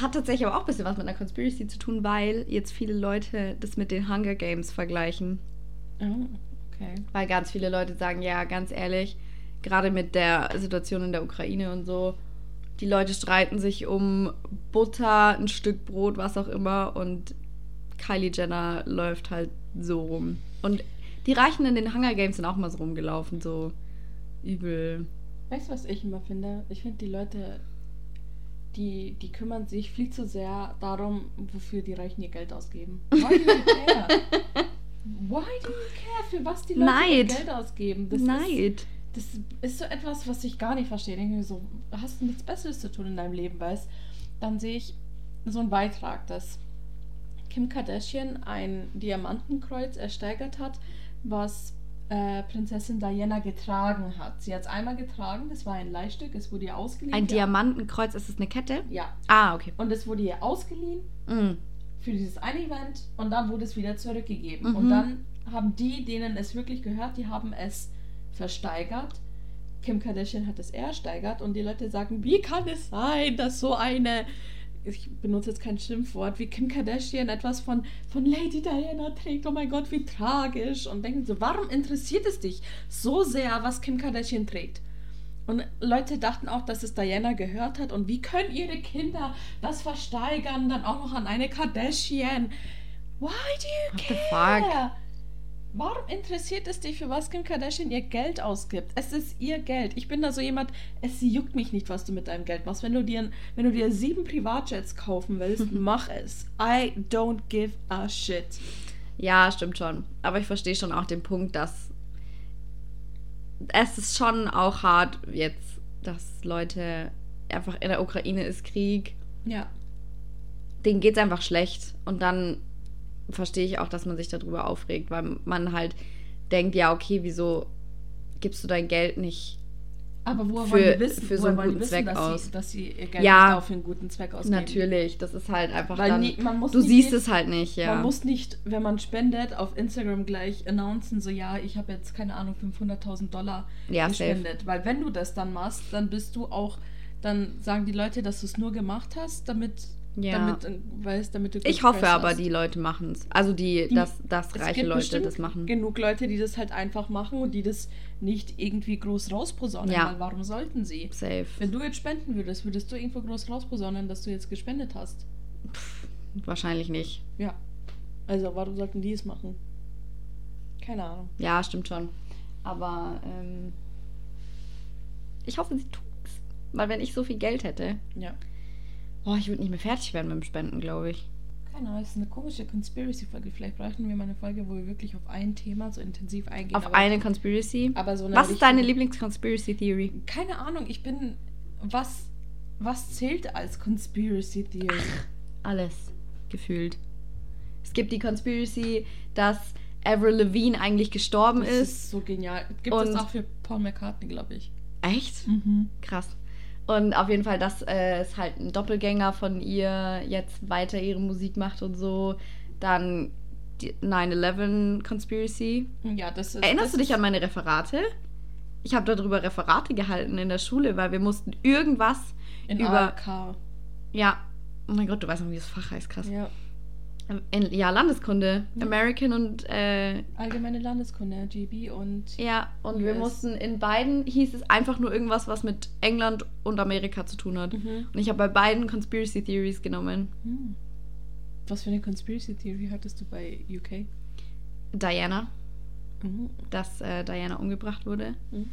Speaker 1: hat tatsächlich aber auch ein bisschen was mit einer Conspiracy zu tun, weil jetzt viele Leute das mit den Hunger Games vergleichen.
Speaker 2: Oh, okay.
Speaker 1: Weil ganz viele Leute sagen, ja, ganz ehrlich, gerade mit der Situation in der Ukraine und so, die Leute streiten sich um Butter, ein Stück Brot, was auch immer und Kylie Jenner läuft halt so rum. Und die Reichen in den Hunger Games sind auch mal so rumgelaufen, so übel.
Speaker 2: Weißt du, was ich immer finde? Ich finde, die Leute, die, die kümmern sich viel zu sehr darum, wofür die Reichen ihr Geld ausgeben. [laughs] Why do you care? Why do you care, für was die Leute ihr
Speaker 1: Neid.
Speaker 2: Geld ausgeben? Das Ist,
Speaker 1: Neid.
Speaker 2: das ist so etwas, was ich gar nicht verstehe. Ich denke mir so, hast du nichts Besseres zu tun in deinem Leben, weißt Dann sehe ich so einen Beitrag, dass Kim Kardashian ein Diamantenkreuz ersteigert hat, was äh, Prinzessin Diana getragen hat. Sie hat es einmal getragen, das war ein Leihstück, es wurde ihr ausgeliehen.
Speaker 1: Ein
Speaker 2: ja.
Speaker 1: Diamantenkreuz, ist es eine Kette?
Speaker 2: Ja.
Speaker 1: Ah, okay.
Speaker 2: Und es wurde ihr ausgeliehen
Speaker 1: Mm.
Speaker 2: für dieses eine Event und dann wurde es wieder zurückgegeben.
Speaker 1: Mhm.
Speaker 2: Und dann haben die, denen es wirklich gehört, die haben es versteigert. Kim Kardashian hat es ersteigert und die Leute sagen, wie kann es sein, dass so eine, ich benutze jetzt kein Schimpfwort, wie Kim Kardashian etwas von, von Lady Diana trägt, oh mein Gott, wie tragisch. Und denken so, warum interessiert es dich so sehr, was Kim Kardashian trägt? Und Leute dachten auch, dass es Diana gehört hat. Und wie können ihre Kinder das versteigern, dann auch noch an eine Kardashian? Why do you care? Warum interessiert es dich, für was Kim Kardashian ihr Geld ausgibt? Es ist ihr Geld. Ich bin da so jemand, es juckt mich nicht, was du mit deinem Geld machst. Wenn du dir, wenn du dir sieben Privatjets kaufen willst, [laughs] mach es. I don't give a shit.
Speaker 1: Ja, stimmt schon. Aber ich verstehe schon auch den Punkt, dass es ist schon auch hart jetzt, dass Leute einfach in der Ukraine ist Krieg,
Speaker 2: Ja.
Speaker 1: denen geht es einfach schlecht. Und dann verstehe ich auch, dass man sich darüber aufregt, weil man halt denkt, ja, okay, wieso gibst du dein Geld nicht?
Speaker 2: Aber woher
Speaker 1: Für-
Speaker 2: wollen die wissen,
Speaker 1: für so einen guten
Speaker 2: wissen
Speaker 1: Zweck
Speaker 2: dass,
Speaker 1: aus?
Speaker 2: Sie, dass sie ihr Geld
Speaker 1: Ja.
Speaker 2: nicht dafür einen guten Zweck ausgeben?
Speaker 1: Natürlich, das ist halt einfach
Speaker 2: Weil
Speaker 1: dann.
Speaker 2: nie,
Speaker 1: du
Speaker 2: nicht
Speaker 1: siehst es halt nicht, ja.
Speaker 2: Man muss nicht, wenn man spendet, auf Instagram gleich announcen, so ja, ich habe jetzt, keine Ahnung, 500.000 Dollar
Speaker 1: Ja, safe.
Speaker 2: gespendet. Weil wenn du das dann machst, dann bist du auch, dann sagen die Leute, dass du es nur gemacht hast, damit,
Speaker 1: Ja.
Speaker 2: damit, äh, weißt, damit
Speaker 1: ich hoffe aber,
Speaker 2: hast.
Speaker 1: die Leute machen es. Also die,
Speaker 2: Die-
Speaker 1: dass, dass
Speaker 2: Es
Speaker 1: reiche Leute das machen.
Speaker 2: genug Leute, die das halt einfach machen und die das nicht irgendwie groß rausposaunen,
Speaker 1: Ja.
Speaker 2: weil warum sollten sie?
Speaker 1: Safe.
Speaker 2: Wenn du jetzt spenden würdest, würdest du irgendwo groß rausposaunen, dass du jetzt gespendet hast?
Speaker 1: Wahrscheinlich nicht.
Speaker 2: Ja. Also warum sollten die es machen? Keine Ahnung.
Speaker 1: Ja, stimmt schon. Aber ähm, ich hoffe, sie tut's. Weil wenn ich so viel Geld hätte,
Speaker 2: Ja.
Speaker 1: Boah, ich würde nicht mehr fertig werden mit dem Spenden, glaube ich.
Speaker 2: Keine Ahnung, es ist eine komische Conspiracy-Folge. Vielleicht bräuchten wir mal eine Folge, wo wir wirklich auf ein Thema so intensiv eingehen.
Speaker 1: Auf
Speaker 2: aber,
Speaker 1: eine Conspiracy.
Speaker 2: aber so eine
Speaker 1: Was ist deine Lieblings-Conspiracy-Theory?
Speaker 2: Keine Ahnung, ich bin. Was, was zählt als Conspiracy Theory?
Speaker 1: Alles gefühlt. Es gibt die Conspiracy, dass Avril Lavigne eigentlich gestorben
Speaker 2: Das
Speaker 1: ist.
Speaker 2: ist so genial. Gibt es auch für Paul McCartney, glaube ich.
Speaker 1: Echt?
Speaker 2: Mhm.
Speaker 1: Krass. Und auf jeden Fall, dass äh, es halt ein Doppelgänger von ihr jetzt weiter ihre Musik macht und so. Dann die 9-11 Conspiracy.
Speaker 2: Ja, das ist.
Speaker 1: Erinnerst
Speaker 2: das
Speaker 1: du dich an meine Referate? Ich habe darüber Referate gehalten in der Schule, weil wir mussten irgendwas
Speaker 2: in
Speaker 1: über.
Speaker 2: ALK.
Speaker 1: Ja. Oh mein Gott, du weißt noch, wie das Fach heißt, krass.
Speaker 2: Ja.
Speaker 1: In, ja, Landeskunde.
Speaker 2: Ja.
Speaker 1: American und äh,
Speaker 2: Allgemeine Landeskunde, GB und.
Speaker 1: ja, und wir
Speaker 2: US.
Speaker 1: mussten in beiden hieß es einfach nur irgendwas, was mit England und Amerika zu tun hat.
Speaker 2: Mhm.
Speaker 1: Und ich habe bei beiden Conspiracy Theories genommen.
Speaker 2: Hm. Was für eine Conspiracy Theory hattest du bei UK?
Speaker 1: Diana,
Speaker 2: Mhm.
Speaker 1: dass äh, Diana umgebracht wurde.
Speaker 2: Mhm.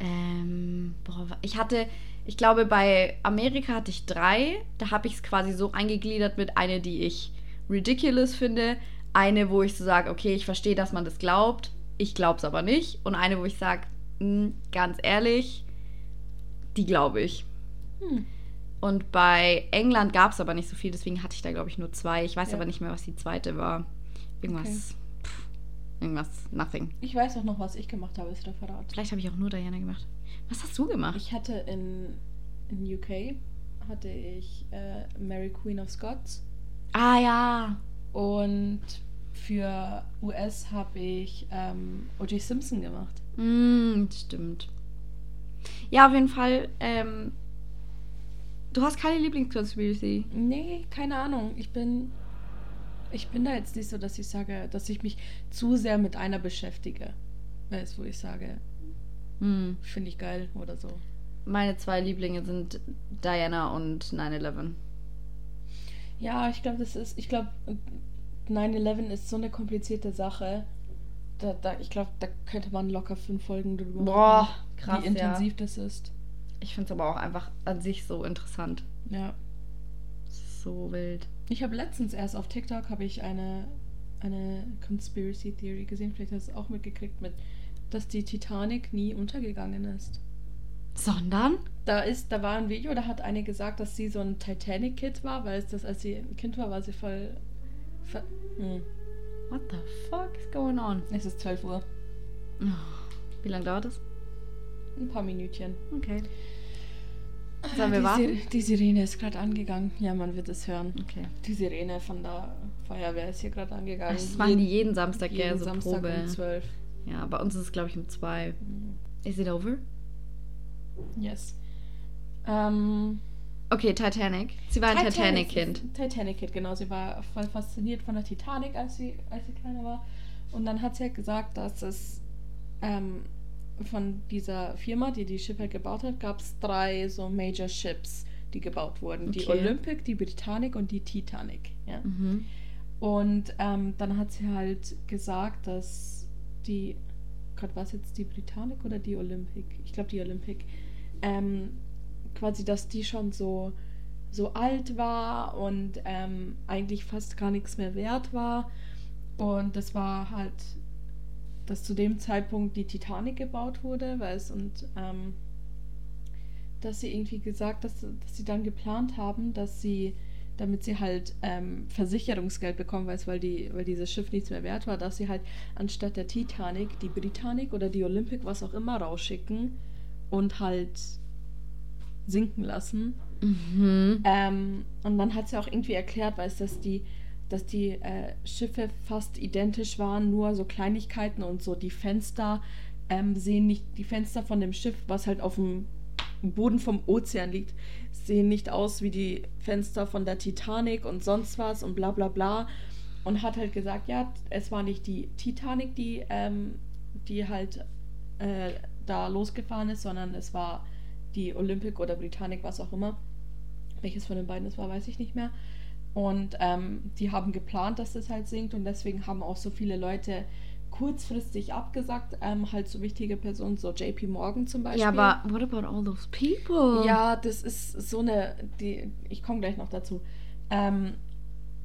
Speaker 1: Ähm, boah, ich hatte, ich glaube, bei Amerika hatte ich drei. Da habe ich es quasi so eingegliedert mit eine, die ich ridiculous finde, eine, wo ich so sage, okay, ich verstehe, dass man das glaubt, ich glaube es aber nicht. Und eine, wo ich sage, ganz ehrlich, die glaube ich.
Speaker 2: Hm.
Speaker 1: Und bei England gab es aber nicht so viel, deswegen hatte ich da, glaube ich, nur zwei. Ich weiß
Speaker 2: Ja.
Speaker 1: aber nicht mehr, was die zweite war. Irgendwas. Pff, irgendwas, nothing.
Speaker 2: Ich weiß auch noch, was ich gemacht habe als Referat.
Speaker 1: Vielleicht habe ich auch nur Diana gemacht. Was hast du gemacht?
Speaker 2: Ich hatte in, in UK hatte ich äh, Mary Queen of Scots
Speaker 1: ah ja.
Speaker 2: und für US habe ich ähm, O.J. Simpson gemacht.
Speaker 1: Mm, stimmt. Ja, auf jeden Fall. Ähm, du hast keine Lieblingsconspiracy.
Speaker 2: Nee, keine Ahnung. Ich bin ich bin da jetzt nicht so, dass ich sage, dass ich mich zu sehr mit einer beschäftige. Weißt wo ich sage,
Speaker 1: Hm.
Speaker 2: finde ich geil oder so.
Speaker 1: Meine zwei Lieblinge sind Diana und 9-11.
Speaker 2: Ja, ich glaube, das ist, ich glaube, 9-11 ist so eine komplizierte Sache. Da, da, ich glaube, da könnte man locker fünf Folgen drüber
Speaker 1: Boah,
Speaker 2: machen,
Speaker 1: krass,
Speaker 2: wie intensiv das ist.
Speaker 1: Ich finde es aber auch einfach an sich so interessant.
Speaker 2: Ja.
Speaker 1: So wild.
Speaker 2: Ich habe letztens erst auf TikTok habe ich eine, eine Conspiracy Theory gesehen, vielleicht hast du es auch mitgekriegt, mit, dass die Titanic nie untergegangen ist.
Speaker 1: Sondern?
Speaker 2: Da ist, da war ein Video, da hat eine gesagt, dass sie so ein Titanic-Kid war, weil es das, als sie ein Kind war, war sie voll Ver hm.
Speaker 1: What the fuck is going on?
Speaker 2: Es ist 12 Uhr.
Speaker 1: Wie lange dauert das?
Speaker 2: Ein paar Minütchen.
Speaker 1: Okay. Sollen wir
Speaker 2: die,
Speaker 1: warten?
Speaker 2: Sir- die Sirene ist gerade angegangen. Ja, man wird es hören.
Speaker 1: Okay.
Speaker 2: Die Sirene von der Feuerwehr ist hier gerade angegangen.
Speaker 1: Das machen die jeden Samstag,
Speaker 2: jeden
Speaker 1: ja, so
Speaker 2: Samstag
Speaker 1: Probe.
Speaker 2: um 12.
Speaker 1: Ja, bei uns ist es, glaube ich, um zwei. Is it over?
Speaker 2: Yes. Ähm,
Speaker 1: Okay, Titanic. Sie war ein Titanic-Kind.
Speaker 2: Titanic-Kind, genau. Sie war voll fasziniert von der Titanic, als sie, als sie kleiner war. Und dann hat sie halt gesagt, dass es ähm, von dieser Firma, die die Schiffe gebaut hat, gab es drei so Major Ships, die gebaut wurden. Die
Speaker 1: Okay.
Speaker 2: Olympic, die Britannic und die Titanic. Ja.
Speaker 1: Mhm.
Speaker 2: Und ähm, dann hat sie halt gesagt, dass die, Gott, war es jetzt die Britannic oder die Olympic? Ich glaube die Olympic. Ähm, quasi, dass die schon so, so alt war und ähm, eigentlich fast gar nichts mehr wert war. Und das war halt, dass zu dem Zeitpunkt die Titanic gebaut wurde, weil es und ähm, dass sie irgendwie gesagt, dass, dass sie dann geplant haben, dass sie damit sie halt ähm, Versicherungsgeld bekommen, weil, es- weil, die, weil dieses Schiff nichts mehr wert war, dass sie halt anstatt der Titanic die Britannic oder die Olympic, was auch immer, rausschicken und halt sinken lassen.
Speaker 1: Mhm.
Speaker 2: Ähm, und dann hat sie auch irgendwie erklärt, weil es, dass die, dass die äh, Schiffe fast identisch waren, nur so Kleinigkeiten und so die Fenster ähm, sehen nicht, die Fenster von dem Schiff, was halt auf dem Boden vom Ozean liegt, sehen nicht aus wie die Fenster von der Titanic und sonst was und bla bla bla. Und hat halt gesagt, ja, es war nicht die Titanic, die, ähm, die halt äh, da losgefahren ist, sondern es war die Olympic oder Britannic, was auch immer. Welches von den beiden es war, weiß ich nicht mehr. Und ähm, die haben geplant, dass das halt sinkt und deswegen haben auch so viele Leute kurzfristig abgesagt. Ähm, halt so wichtige Personen, so JP Morgan zum Beispiel.
Speaker 1: Ja, aber what about all those people?
Speaker 2: Ja, das ist so eine, die, ich komme gleich noch dazu. Ähm,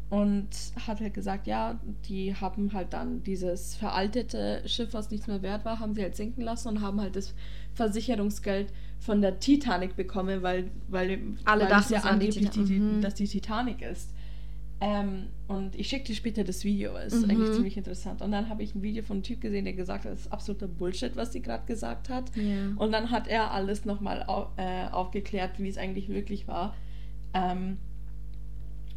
Speaker 2: und hat halt gesagt, ja, die haben halt dann dieses veraltete Schiff, was nichts mehr wert war, haben sie halt sinken lassen und haben halt das Versicherungsgeld von der Titanic bekommen, weil, weil,
Speaker 1: Alle
Speaker 2: weil
Speaker 1: dachten,
Speaker 2: ja
Speaker 1: die
Speaker 2: angeblich
Speaker 1: Tita-
Speaker 2: die,
Speaker 1: Mhm.
Speaker 2: dass die Titanic ist. Ähm, und ich schicke dir später das Video, ist
Speaker 1: Mhm.
Speaker 2: eigentlich ziemlich interessant. Und dann habe ich ein Video von einem Typ gesehen, der gesagt hat, das ist absoluter Bullshit, was sie gerade gesagt hat.
Speaker 1: Ja.
Speaker 2: Und dann hat er alles nochmal au äh, aufgeklärt, wie es eigentlich wirklich war. Ähm,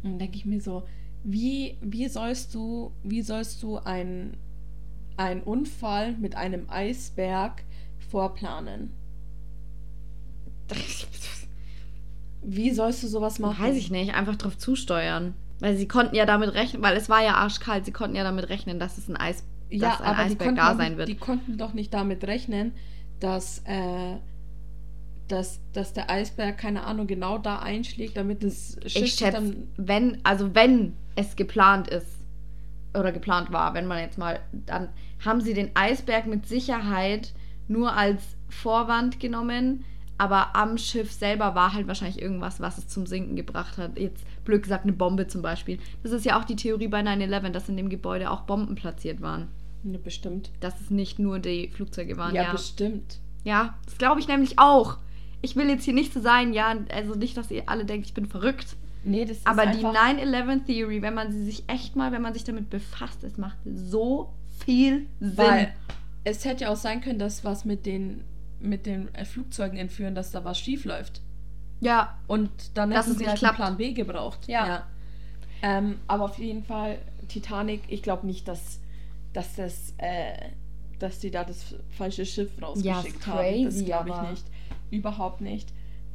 Speaker 2: und dann denke ich mir so, wie, wie sollst du, wie sollst du einen einen Unfall mit einem Eisberg vorplanen? [laughs] Wie sollst du sowas machen?
Speaker 1: Weiß ich nicht, einfach drauf zusteuern. Weil sie konnten ja damit rechnen, weil es war ja arschkalt, sie konnten ja damit rechnen, dass es ein Eis,
Speaker 2: Ja,
Speaker 1: dass ein Eisberg da sein wird.
Speaker 2: die konnten doch nicht damit rechnen, dass, äh, dass, dass der Eisberg, keine Ahnung, genau da einschlägt, damit das Schiff
Speaker 1: ich schätze,
Speaker 2: dann
Speaker 1: wenn, also wenn es geplant ist oder geplant war, wenn man jetzt mal, dann haben sie den Eisberg mit Sicherheit nur als Vorwand genommen, aber am Schiff selber war halt wahrscheinlich irgendwas, was es zum Sinken gebracht hat. Jetzt blöd gesagt eine Bombe zum Beispiel. Das ist ja auch die Theorie bei 9-11, dass in dem Gebäude auch Bomben platziert waren.
Speaker 2: Ja, bestimmt.
Speaker 1: Dass es nicht nur die Flugzeuge waren.
Speaker 2: Ja,
Speaker 1: Ja,
Speaker 2: bestimmt.
Speaker 1: ja das glaube ich nämlich auch. Ich will jetzt hier nicht so sein, ja, also nicht, dass ihr alle denkt, ich bin verrückt.
Speaker 2: Nee, das ist
Speaker 1: Aber die
Speaker 2: einfach,
Speaker 1: 9-11 Theory, wenn man sie sich echt mal, wenn man sich damit befasst, es macht so viel Sinn.
Speaker 2: Weil es hätte ja auch sein können, dass was mit den, mit den äh, Flugzeugen entführen, dass da was schief läuft.
Speaker 1: ja,
Speaker 2: Und dann hätten
Speaker 1: es
Speaker 2: sie halt
Speaker 1: klappt.
Speaker 2: Plan B gebraucht.
Speaker 1: Ja.
Speaker 2: Ähm, aber auf jeden Fall, Titanic, ich glaube nicht, dass, dass das, äh, dass die da das falsche Schiff rausgeschickt
Speaker 1: ist
Speaker 2: haben. Das glaube ich
Speaker 1: aber-
Speaker 2: nicht. Überhaupt nicht.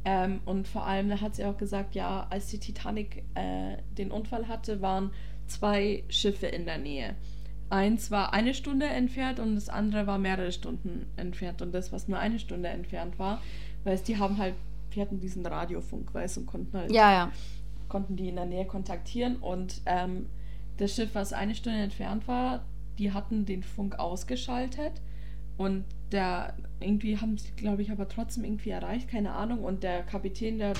Speaker 2: Ähm, und vor allem, da hat sie auch gesagt, ja, als die Titanic äh, den Unfall hatte, waren zwei Schiffe in der Nähe. Eins war eine Stunde entfernt und das andere war mehrere Stunden entfernt. Und das, was nur eine Stunde entfernt war, weil die haben halt, die hatten diesen Radiofunk, weißt du, und konnten halt
Speaker 1: ja, ja.
Speaker 2: konnten die in der Nähe kontaktieren und ähm, das Schiff, was eine Stunde entfernt war, die hatten den Funk ausgeschaltet und der irgendwie haben sie, glaube ich, aber trotzdem irgendwie erreicht, keine Ahnung. Und der Kapitän, der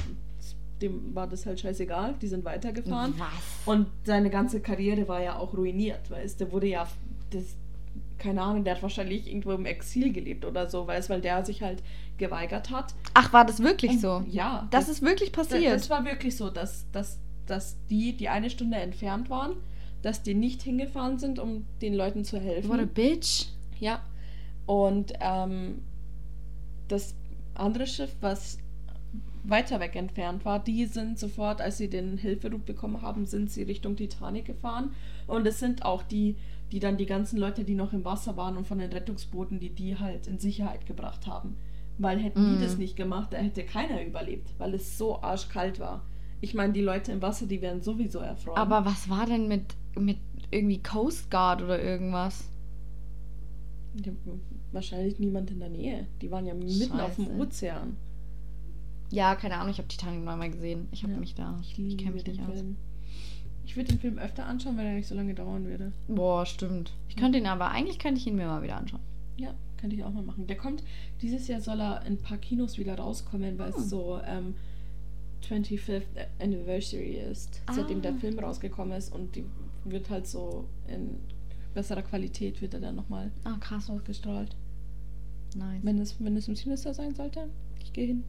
Speaker 2: dem war das halt scheißegal, die sind weitergefahren.
Speaker 1: Was?
Speaker 2: Und seine ganze Karriere war ja auch ruiniert, weißt du, der wurde ja das keine Ahnung, der hat wahrscheinlich irgendwo im Exil gelebt oder so, weißt weil der sich halt geweigert hat.
Speaker 1: Ach, war das wirklich
Speaker 2: Und
Speaker 1: so?
Speaker 2: Ja.
Speaker 1: Das ist wirklich
Speaker 2: Das,
Speaker 1: passiert.
Speaker 2: das war wirklich so, dass, dass, dass die, die eine Stunde entfernt waren, dass die nicht hingefahren sind, um den Leuten zu helfen.
Speaker 1: What a bitch.
Speaker 2: Ja. Und ähm, das andere Schiff, was weiter weg entfernt war, die sind sofort, als sie den Hilferuf bekommen haben, sind sie Richtung Titanic gefahren. Und es sind auch die, die dann die ganzen Leute, die noch im Wasser waren und von den Rettungsbooten, die die halt in Sicherheit gebracht haben. Weil hätten
Speaker 1: Mhm.
Speaker 2: die das nicht gemacht, da hätte keiner überlebt, weil es so arschkalt war. Ich meine, die Leute im Wasser, die wären sowieso erfroren.
Speaker 1: Aber was war denn mit, mit irgendwie Coast Guard oder irgendwas?
Speaker 2: Wahrscheinlich niemand in der Nähe. Die waren ja mitten auf dem
Speaker 1: Scheiße.
Speaker 2: Ozean.
Speaker 1: Ja, keine Ahnung, ich habe Titanic noch mal gesehen. Ich habe
Speaker 2: Ja,
Speaker 1: mich da.
Speaker 2: Ich
Speaker 1: Ich, kenne mich nicht aus.
Speaker 2: Film. Ich würde den Film öfter anschauen, weil er nicht so lange dauern würde.
Speaker 1: Boah, stimmt. Ich könnte ihn aber, eigentlich könnte ich ihn mir mal wieder anschauen.
Speaker 2: Ja, könnte ich auch mal machen. Der kommt, dieses Jahr soll er in ein paar Kinos wieder rauskommen, weil
Speaker 1: Hm.
Speaker 2: es so ähm, 25th Anniversary ist, seitdem der
Speaker 1: Ah.
Speaker 2: Film rausgekommen ist und die wird halt so in besserer Qualität wird er dann nochmal
Speaker 1: Ah, krass.
Speaker 2: ausgestrahlt.
Speaker 1: Nice.
Speaker 2: Wenn es, wenn es im Sinister sein sollte, ich gehe hin.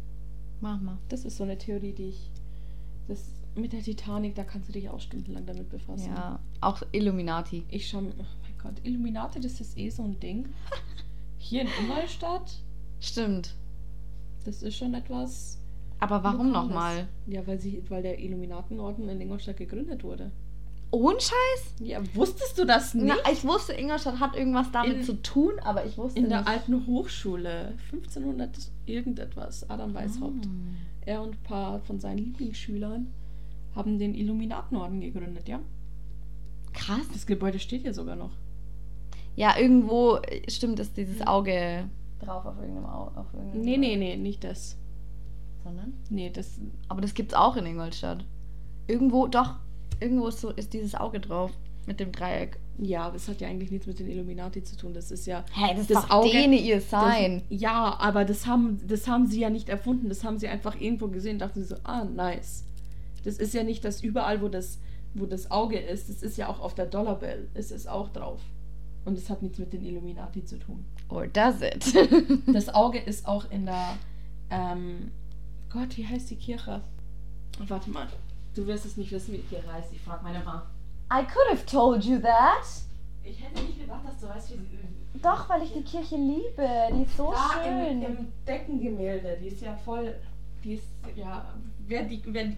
Speaker 1: Mach mal.
Speaker 2: Das ist so eine Theorie, die ich. Das mit der Titanic, da kannst du dich auch stundenlang damit befassen.
Speaker 1: Ja, auch Illuminati.
Speaker 2: Ich schau mir. Oh mein Gott, Illuminati, das ist eh so ein Ding. [laughs] Hier in Ingolstadt,
Speaker 1: Stimmt.
Speaker 2: das ist schon etwas.
Speaker 1: Aber warum nochmal?
Speaker 2: Ja, weil sie, weil der Illuminatenorden in Ingolstadt gegründet wurde.
Speaker 1: Ohne Scheiß?
Speaker 2: Ja, wusstest du das nicht?
Speaker 1: Na, ich wusste, Ingolstadt hat irgendwas damit
Speaker 2: In-
Speaker 1: zu tun, aber ich wusste
Speaker 2: in der
Speaker 1: nicht.
Speaker 2: alten Hochschule, 1500 irgendetwas, Adam Weishaupt.
Speaker 1: Ah.
Speaker 2: Er und ein paar von seinen Lieblingsschülern haben den Illuminatenorden gegründet, ja.
Speaker 1: Krass.
Speaker 2: Das Gebäude steht hier sogar noch.
Speaker 1: Ja, irgendwo äh, stimmt ist dieses Auge drauf auf irgendeinem Auge. Auf irgendeinem
Speaker 2: Nee, nee, nee, nicht das.
Speaker 1: Sondern?
Speaker 2: Nee, das.
Speaker 1: Aber das gibt's auch in Ingolstadt. Irgendwo, doch, irgendwo ist, so, ist dieses Auge drauf mit dem Dreieck.
Speaker 2: Ja, das hat ja eigentlich nichts mit den Illuminati zu tun. Das ist ja.
Speaker 1: Hä, das,
Speaker 2: Das
Speaker 1: ist
Speaker 2: Auge-
Speaker 1: denen ihr Sein.
Speaker 2: Das, ja, aber das haben, das haben sie ja nicht erfunden. Das haben sie einfach irgendwo gesehen und dachten sie so, ah, nice. Das ist ja nicht das überall, wo das, wo das Auge ist. Das ist ja auch auf der Dollarbill. Es ist auch drauf. Und es hat nichts mit den Illuminati zu tun.
Speaker 1: Or does it? [laughs] [laughs]
Speaker 2: Das Auge ist auch in der. Ähm, Gott, wie heißt die Kirche? Warte mal. Du wirst es nicht wissen, wie die Kirche heißt. Ich frage meine Mama.
Speaker 1: I could have told you that.
Speaker 2: Ich hätte nicht gedacht, dass du weißt, wie sie.
Speaker 1: Doch, weil ich die Kirche liebe. Die ist so
Speaker 2: da
Speaker 1: schön.
Speaker 2: im, im Deckengemälde, die ist ja voll. Die ist, ja. Wer die, wer,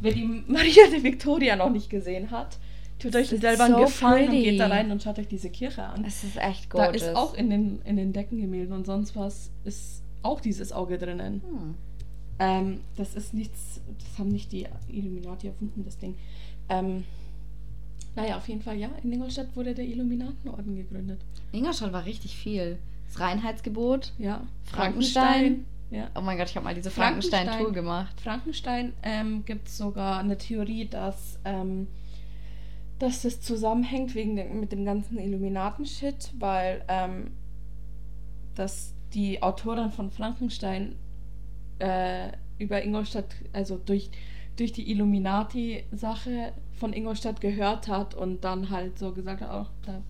Speaker 2: wer die Maria de Victoria noch nicht gesehen hat, tut euch selber einen
Speaker 1: so
Speaker 2: Gefallen und
Speaker 1: pretty.
Speaker 2: geht da rein und schaut euch diese Kirche an.
Speaker 1: es ist echt
Speaker 2: Da
Speaker 1: gorgeous.
Speaker 2: ist auch in den, in den Deckengemälden und sonst was ist auch dieses Auge drinnen.
Speaker 1: Hm.
Speaker 2: Ähm, das ist nichts, das haben nicht die Illuminati erfunden, das Ding. Ähm, naja, auf jeden Fall, ja, in Ingolstadt wurde der Illuminatenorden gegründet.
Speaker 1: Ingolstadt war richtig viel. Das Reinheitsgebot.
Speaker 2: Ja,
Speaker 1: Frankenstein.
Speaker 2: Ja.
Speaker 1: Oh mein Gott, ich habe mal diese
Speaker 2: Frankenstein.
Speaker 1: Frankenstein-Tour gemacht.
Speaker 2: Frankenstein ähm, gibt es sogar eine Theorie, dass, ähm, dass das zusammenhängt wegen dem, mit dem ganzen Illuminaten-Shit, weil ähm, dass die Autorin von Frankenstein äh, über Ingolstadt, also durch, durch die Illuminati-Sache von Ingolstadt gehört hat und dann halt so gesagt hat, oh, da,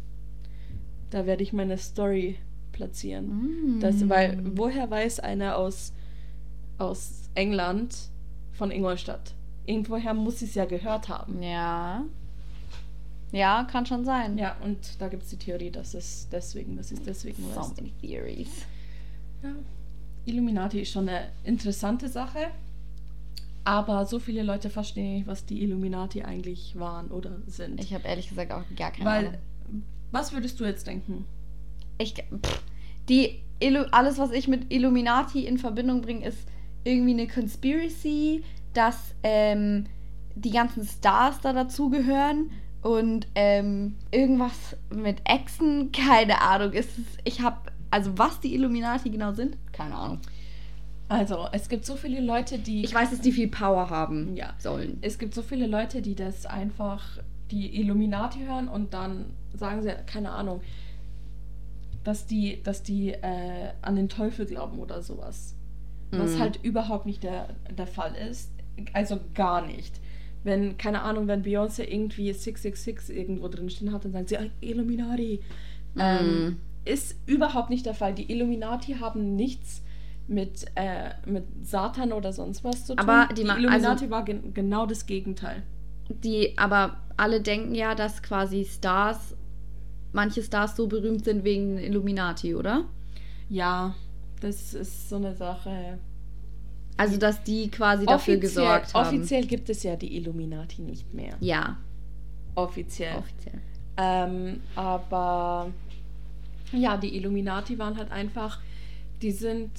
Speaker 2: da werde ich meine Story platzieren.
Speaker 1: Mm.
Speaker 2: Das, weil, woher weiß einer aus, aus England von Ingolstadt? Irgendwoher muss sie es ja gehört haben.
Speaker 1: Ja. Ja, kann schon sein.
Speaker 2: Ja, und da gibt es die Theorie, dass es deswegen, dass es deswegen
Speaker 1: So many theories.
Speaker 2: Ja. Illuminati ist schon eine interessante Sache, aber so viele Leute verstehen nicht, was die Illuminati eigentlich waren oder sind.
Speaker 1: Ich habe ehrlich gesagt auch gar keine
Speaker 2: weil,
Speaker 1: Ahnung.
Speaker 2: was würdest du jetzt denken?
Speaker 1: Ich, pff, die Illu alles, was ich mit Illuminati in Verbindung bringe, ist irgendwie eine Conspiracy, dass ähm, die ganzen Stars da dazugehören und ähm, irgendwas mit Echsen, [laughs] keine Ahnung. Ist es, ich habe, also was die Illuminati genau sind, keine Ahnung.
Speaker 2: Also, es gibt so viele Leute, die.
Speaker 1: Ich weiß, dass die viel Power haben
Speaker 2: Ja.
Speaker 1: sollen.
Speaker 2: Es gibt so viele Leute, die das einfach, die Illuminati hören und dann sagen sie, keine Ahnung, dass die, dass die äh, an den Teufel glauben oder sowas. Was
Speaker 1: Mhm.
Speaker 2: halt überhaupt nicht der, der Fall ist. Also gar nicht. Wenn, keine Ahnung, wenn Beyoncé irgendwie 666 irgendwo drin stehen hat, dann sagen sie, ah, Illuminati. Ähm,
Speaker 1: Mhm.
Speaker 2: Ist überhaupt nicht der Fall. Die Illuminati haben nichts mit, äh, mit Satan oder sonst was zu tun.
Speaker 1: Aber die ma-
Speaker 2: Illuminati
Speaker 1: also-
Speaker 2: war gen genau das Gegenteil.
Speaker 1: die, aber alle denken ja, dass quasi Stars, manche Stars so berühmt sind wegen Illuminati, oder?
Speaker 2: Ja, das ist so eine Sache.
Speaker 1: Also, dass die quasi dafür gesorgt haben.
Speaker 2: Offiziell gibt es ja die Illuminati nicht mehr.
Speaker 1: Ja,
Speaker 2: Offiziell.
Speaker 1: offiziell.
Speaker 2: Ähm, aber ja, die Illuminati waren halt einfach, die sind,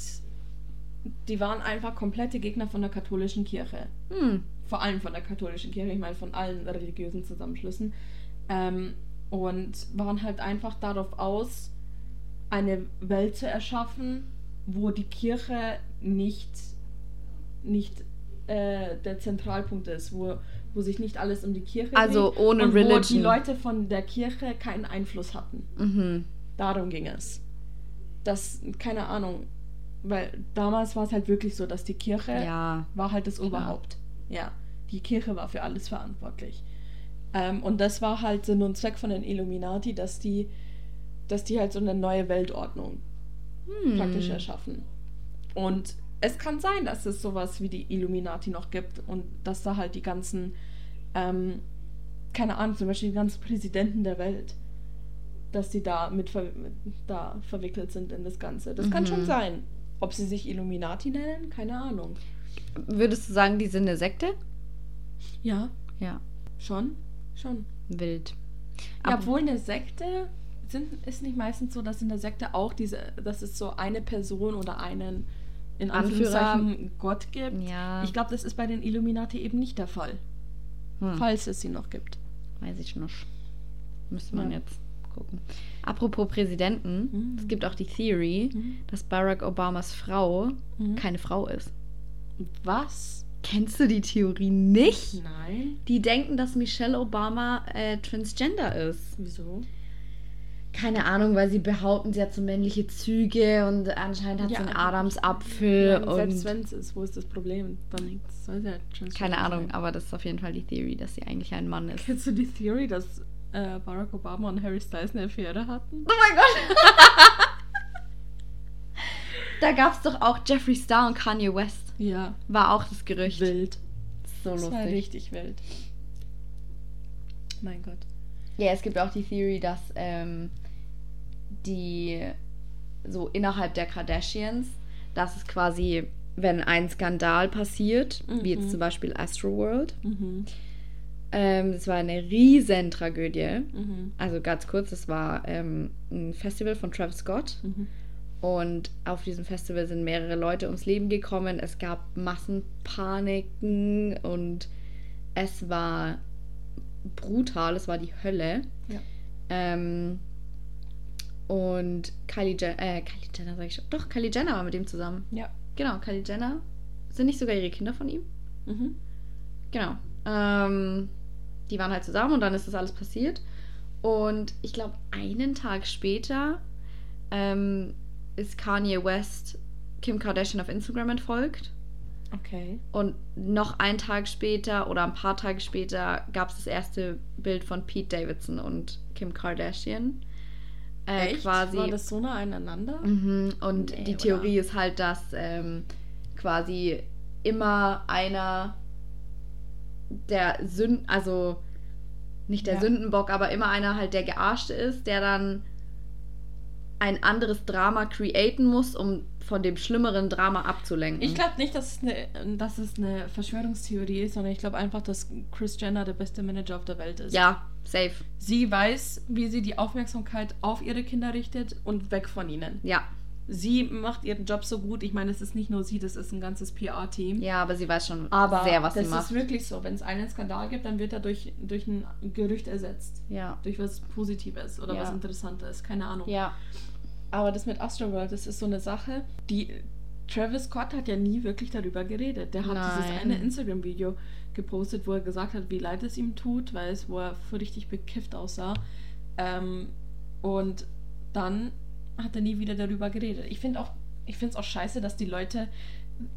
Speaker 2: die waren einfach komplette Gegner von der katholischen Kirche.
Speaker 1: Hm.
Speaker 2: Vor allem von der katholischen Kirche, ich meine von allen religiösen Zusammenschlüssen. Ähm, und waren halt einfach darauf aus, eine Welt zu erschaffen, wo die Kirche nicht, nicht äh, der Zentralpunkt ist, wo, wo sich nicht alles um die Kirche
Speaker 1: Also
Speaker 2: dreht
Speaker 1: ohne
Speaker 2: und wo die
Speaker 1: Religion.
Speaker 2: Leute von der Kirche keinen Einfluss hatten.
Speaker 1: Mhm.
Speaker 2: Darum ging es. Das, keine Ahnung, weil damals war es halt wirklich so, dass die Kirche
Speaker 1: Ja.
Speaker 2: war halt das
Speaker 1: Klar.
Speaker 2: Oberhaupt. Ja, die Kirche war für alles verantwortlich. Ähm, und das war halt Sinn und Zweck von den Illuminati, dass die, dass die halt so eine neue Weltordnung
Speaker 1: Hm.
Speaker 2: praktisch erschaffen. Und es kann sein, dass es sowas wie die Illuminati noch gibt und dass da halt die ganzen, ähm, keine Ahnung, zum Beispiel die ganzen Präsidenten der Welt, dass die da mit ver da verwickelt sind in das Ganze. Das kann
Speaker 1: Mhm.
Speaker 2: schon sein. Ob sie sich Illuminati nennen, keine Ahnung.
Speaker 1: Würdest du sagen, die sind eine Sekte?
Speaker 2: Ja,
Speaker 1: Ja.
Speaker 2: schon, schon.
Speaker 1: Wild.
Speaker 2: Ja, obwohl eine Sekte sind, ist nicht meistens so, dass in der Sekte auch diese, dass es so eine Person oder einen in. Anführungszeichen Gott gibt.
Speaker 1: Ja.
Speaker 2: Ich glaube, das ist bei den Illuminati eben nicht der Fall,
Speaker 1: Hm.
Speaker 2: falls es sie noch gibt.
Speaker 1: Weiß ich nicht. Müsste man
Speaker 2: Ja.
Speaker 1: jetzt gucken. Apropos Präsidenten,
Speaker 2: Mhm.
Speaker 1: es gibt auch die Theory,
Speaker 2: Mhm.
Speaker 1: dass Barack Obamas Frau
Speaker 2: Mhm.
Speaker 1: keine Frau ist.
Speaker 2: Was?
Speaker 1: Kennst du die Theorie nicht?
Speaker 2: Nein.
Speaker 1: Die denken, dass Michelle Obama äh, transgender ist.
Speaker 2: Wieso?
Speaker 1: Keine Ahnung, weil sie behaupten, sie hat so männliche Züge und anscheinend hat
Speaker 2: Ja,
Speaker 1: sie einen Adamsapfel
Speaker 2: Nein, selbst wenn es ist, wo ist das Problem? Dann soll sie halt transgender
Speaker 1: keine Ahnung,
Speaker 2: sein.
Speaker 1: aber das ist auf jeden Fall die Theorie, dass sie eigentlich ein Mann ist.
Speaker 2: Kennst du die Theory, dass äh, Barack Obama und Harry Styles eine Affäre hatten?
Speaker 1: Oh mein Gott! da gab es doch auch Jeffree Star und Kanye West.
Speaker 2: Ja.
Speaker 1: War auch das Gerücht.
Speaker 2: Wild.
Speaker 1: So
Speaker 2: Das war
Speaker 1: lustig.
Speaker 2: richtig wild. Mein Gott.
Speaker 1: Ja, es gibt auch die Theory, dass ähm, die so innerhalb der Kardashians, dass es quasi, wenn ein Skandal passiert, wie
Speaker 2: Mhm.
Speaker 1: jetzt zum Beispiel Astroworld,
Speaker 2: Mhm.
Speaker 1: Ähm, das war eine riesen Tragödie.
Speaker 2: Mhm.
Speaker 1: Also ganz kurz, es war ähm, ein Festival von Travis Scott
Speaker 2: Mhm.
Speaker 1: und auf diesem Festival sind mehrere Leute ums Leben gekommen. Es gab Massenpaniken und es war brutal, es war die Hölle.
Speaker 2: Ja.
Speaker 1: Ähm, und Kylie Jenner, äh, Kylie Jenner sag ich schon. Doch, Kylie Jenner war mit ihm zusammen.
Speaker 2: Ja.
Speaker 1: Genau, Kylie Jenner. Sind nicht sogar ihre Kinder von ihm?
Speaker 2: Mhm.
Speaker 1: Genau. Ähm, die waren halt zusammen und dann ist das alles passiert. Und ich glaube, einen Tag später ähm, ist Kanye West Kim Kardashian auf Instagram entfolgt.
Speaker 2: Okay.
Speaker 1: Und noch einen Tag später oder ein paar Tage später gab es das erste Bild von Pete Davidson und Kim Kardashian. Äh,
Speaker 2: Echt?
Speaker 1: Quasi.
Speaker 2: War das so nah aneinander?
Speaker 1: Mhm. Und
Speaker 2: Nee,
Speaker 1: die
Speaker 2: oder?
Speaker 1: Theorie ist halt, dass ähm, quasi immer einer der Sünden, also nicht der
Speaker 2: Ja.
Speaker 1: Sündenbock, aber immer einer halt der Gearschte ist, der dann ein anderes Drama createn muss, um von dem schlimmeren Drama abzulenken.
Speaker 2: Ich glaube nicht, dass es, eine, dass es eine Verschwörungstheorie ist, sondern ich glaube einfach, dass Chris Jenner der beste Manager auf der Welt ist.
Speaker 1: ja, safe.
Speaker 2: Sie weiß, wie sie die Aufmerksamkeit auf ihre Kinder richtet und weg von ihnen.
Speaker 1: Ja,
Speaker 2: Sie macht ihren Job so gut. Ich meine, es ist nicht nur sie, das ist ein ganzes PR-Team.
Speaker 1: ja, aber sie weiß schon
Speaker 2: Aber
Speaker 1: sehr, was
Speaker 2: das
Speaker 1: sie macht.
Speaker 2: ist wirklich so. Wenn es einen Skandal gibt, dann wird er durch, durch ein Gerücht ersetzt.
Speaker 1: ja.
Speaker 2: Durch was Positives oder
Speaker 1: Ja.
Speaker 2: was Interessantes. Keine Ahnung.
Speaker 1: Ja.
Speaker 2: Aber das mit Astroworld, das ist so eine Sache, die Travis Scott hat ja nie wirklich darüber geredet. Der hat dieses
Speaker 1: Nein.
Speaker 2: eine Instagram-Video gepostet, wo er gesagt hat, wie leid es ihm tut, weil es, wo er für richtig bekifft aussah. Ähm, und dann hat er nie wieder darüber geredet. Ich finde auch, ich finde es auch scheiße, dass die Leute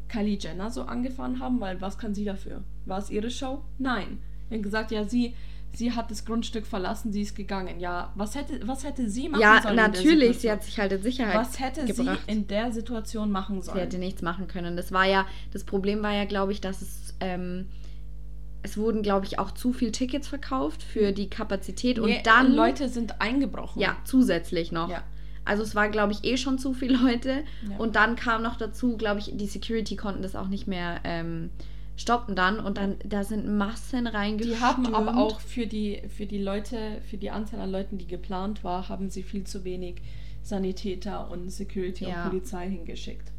Speaker 2: Kylie Jenner so angefahren haben, weil was kann sie dafür? War es ihre Show? Nein. Er hat gesagt, ja, sie, sie hat das Grundstück verlassen, sie ist gegangen. Ja, was hätte, was hätte sie machen
Speaker 1: Ja,
Speaker 2: sollen? der
Speaker 1: natürlich, sie hat sich halt in Sicherheit
Speaker 2: Was hätte
Speaker 1: gebracht.
Speaker 2: sie in der Situation machen
Speaker 1: Sie
Speaker 2: sollen?
Speaker 1: hätte nichts machen können. Das war ja, das Problem war ja, glaube ich, dass es, ähm, es wurden, glaube ich, auch zu viel Tickets verkauft für die Kapazität und
Speaker 2: Nee,
Speaker 1: dann
Speaker 2: Leute sind eingebrochen.
Speaker 1: ja zusätzlich noch.
Speaker 2: Ja.
Speaker 1: Also es war, glaube ich, eh schon zu viele Leute.
Speaker 2: Ja.
Speaker 1: Und dann kam noch dazu, glaube ich, die Security konnten das auch nicht mehr ähm, stoppen dann. Und dann, da sind Massen reingestürmt.
Speaker 2: Die haben aber auch für die, für die Leute, für die Anzahl an Leuten, die geplant war, haben sie viel zu wenig Sanitäter und Security
Speaker 1: Ja.
Speaker 2: und Polizei hingeschickt.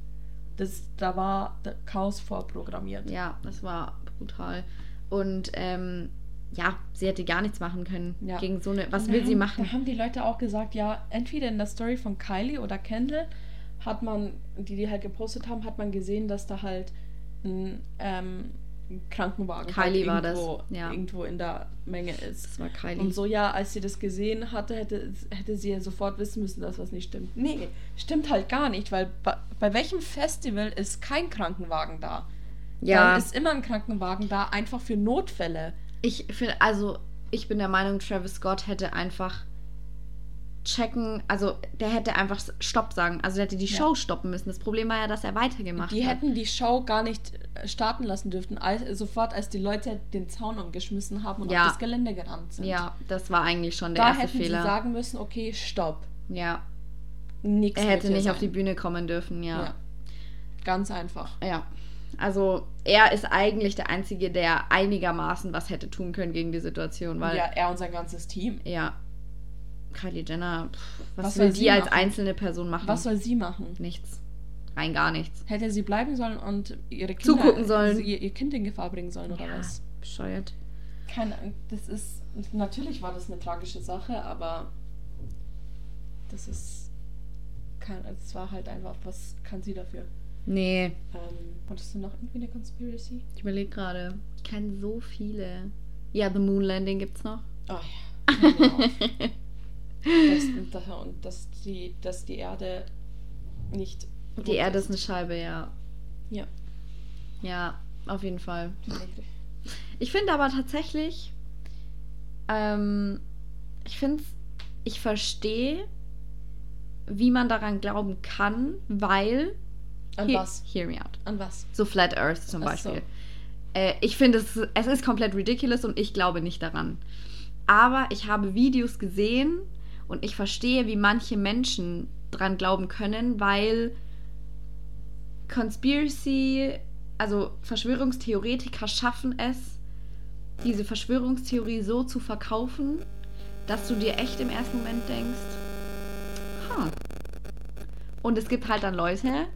Speaker 2: Das, da war Chaos vorprogrammiert.
Speaker 1: Ja, das war brutal. Und ähm, ja, sie hätte gar nichts machen können
Speaker 2: Ja.
Speaker 1: gegen so eine. Was will sie
Speaker 2: haben,
Speaker 1: machen?
Speaker 2: Da haben die Leute auch gesagt, ja, entweder in der Story von Kylie oder Kendall hat man, die die halt gepostet haben, hat man gesehen, dass da halt ein, ähm, Krankenwagen
Speaker 1: Kylie war
Speaker 2: halt
Speaker 1: das,
Speaker 2: irgendwo,
Speaker 1: ja.
Speaker 2: irgendwo in der Menge ist.
Speaker 1: Das war Kylie.
Speaker 2: Und so, ja, als sie das gesehen hatte, hätte, hätte sie ja sofort wissen müssen, dass was nicht stimmt. Nee, stimmt halt gar nicht, weil bei, bei welchem Festival ist kein Krankenwagen da?
Speaker 1: ja,
Speaker 2: Dann ist immer ein Krankenwagen da, einfach für Notfälle.
Speaker 1: Ich finde, also ich bin der Meinung, Travis Scott hätte einfach checken, also der hätte einfach Stopp sagen. Also der hätte die
Speaker 2: Ja.
Speaker 1: Show stoppen müssen. Das Problem war ja, dass er weitergemacht
Speaker 2: Die
Speaker 1: hat.
Speaker 2: hätten die Show gar nicht äh, starten lassen dürfen, als, sofort als die Leute den Zaun umgeschmissen haben und
Speaker 1: Ja.
Speaker 2: auf das Gelände gerannt sind.
Speaker 1: Ja, das war eigentlich schon der
Speaker 2: Da
Speaker 1: erste
Speaker 2: hätten
Speaker 1: Fehler.
Speaker 2: sie sagen müssen, okay, stopp.
Speaker 1: ja,
Speaker 2: Nichts
Speaker 1: er hätte nicht auf die
Speaker 2: sein.
Speaker 1: Bühne kommen dürfen, ja.
Speaker 2: Ja. Ganz einfach.
Speaker 1: Ja. Also, er ist eigentlich der Einzige, der einigermaßen was hätte tun können gegen die Situation, weil,
Speaker 2: ja, er und sein ganzes Team.
Speaker 1: ja, Kylie Jenner, pff, was,
Speaker 2: Was
Speaker 1: will
Speaker 2: soll
Speaker 1: die
Speaker 2: sie
Speaker 1: als
Speaker 2: machen?
Speaker 1: einzelne Person machen?
Speaker 2: Was soll sie machen?
Speaker 1: Nichts. Rein gar nichts.
Speaker 2: Hätte sie bleiben sollen und ihre Kinder,
Speaker 1: Zugucken sollen.
Speaker 2: Ihr, ihr Kind in Gefahr bringen sollen oder
Speaker 1: Ja,
Speaker 2: was?
Speaker 1: bescheuert.
Speaker 2: Keine Ahnung. Das ist. Natürlich war das eine tragische Sache, aber das ist. Kein, es war halt einfach, was kann sie dafür?
Speaker 1: Nee,
Speaker 2: Ähm, hattest du noch irgendwie eine Conspiracy?
Speaker 1: ich überlege gerade. Ich kenne so viele. Ja, The Moon Landing gibt's noch.
Speaker 2: Oh ja. [laughs] dass, und dass die, dass die Erde nicht.
Speaker 1: Die Erde ist eine Scheibe, ja.
Speaker 2: Ja.
Speaker 1: Ja, auf jeden Fall. Ich finde aber tatsächlich, ähm, ich finde ich verstehe, wie man daran glauben kann, weil.
Speaker 2: An
Speaker 1: Hear-
Speaker 2: was?
Speaker 1: Hear me out.
Speaker 2: An was?
Speaker 1: So Flat Earth zum
Speaker 2: Ach so.
Speaker 1: Beispiel. Äh, ich finde, es, es ist komplett ridiculous und ich glaube nicht daran. Aber ich habe Videos gesehen und ich verstehe, wie manche Menschen dran glauben können, weil Conspiracy, also Verschwörungstheoretiker schaffen es, diese Verschwörungstheorie so zu verkaufen, dass du dir echt im ersten Moment denkst, ha. Und es gibt halt dann Leute,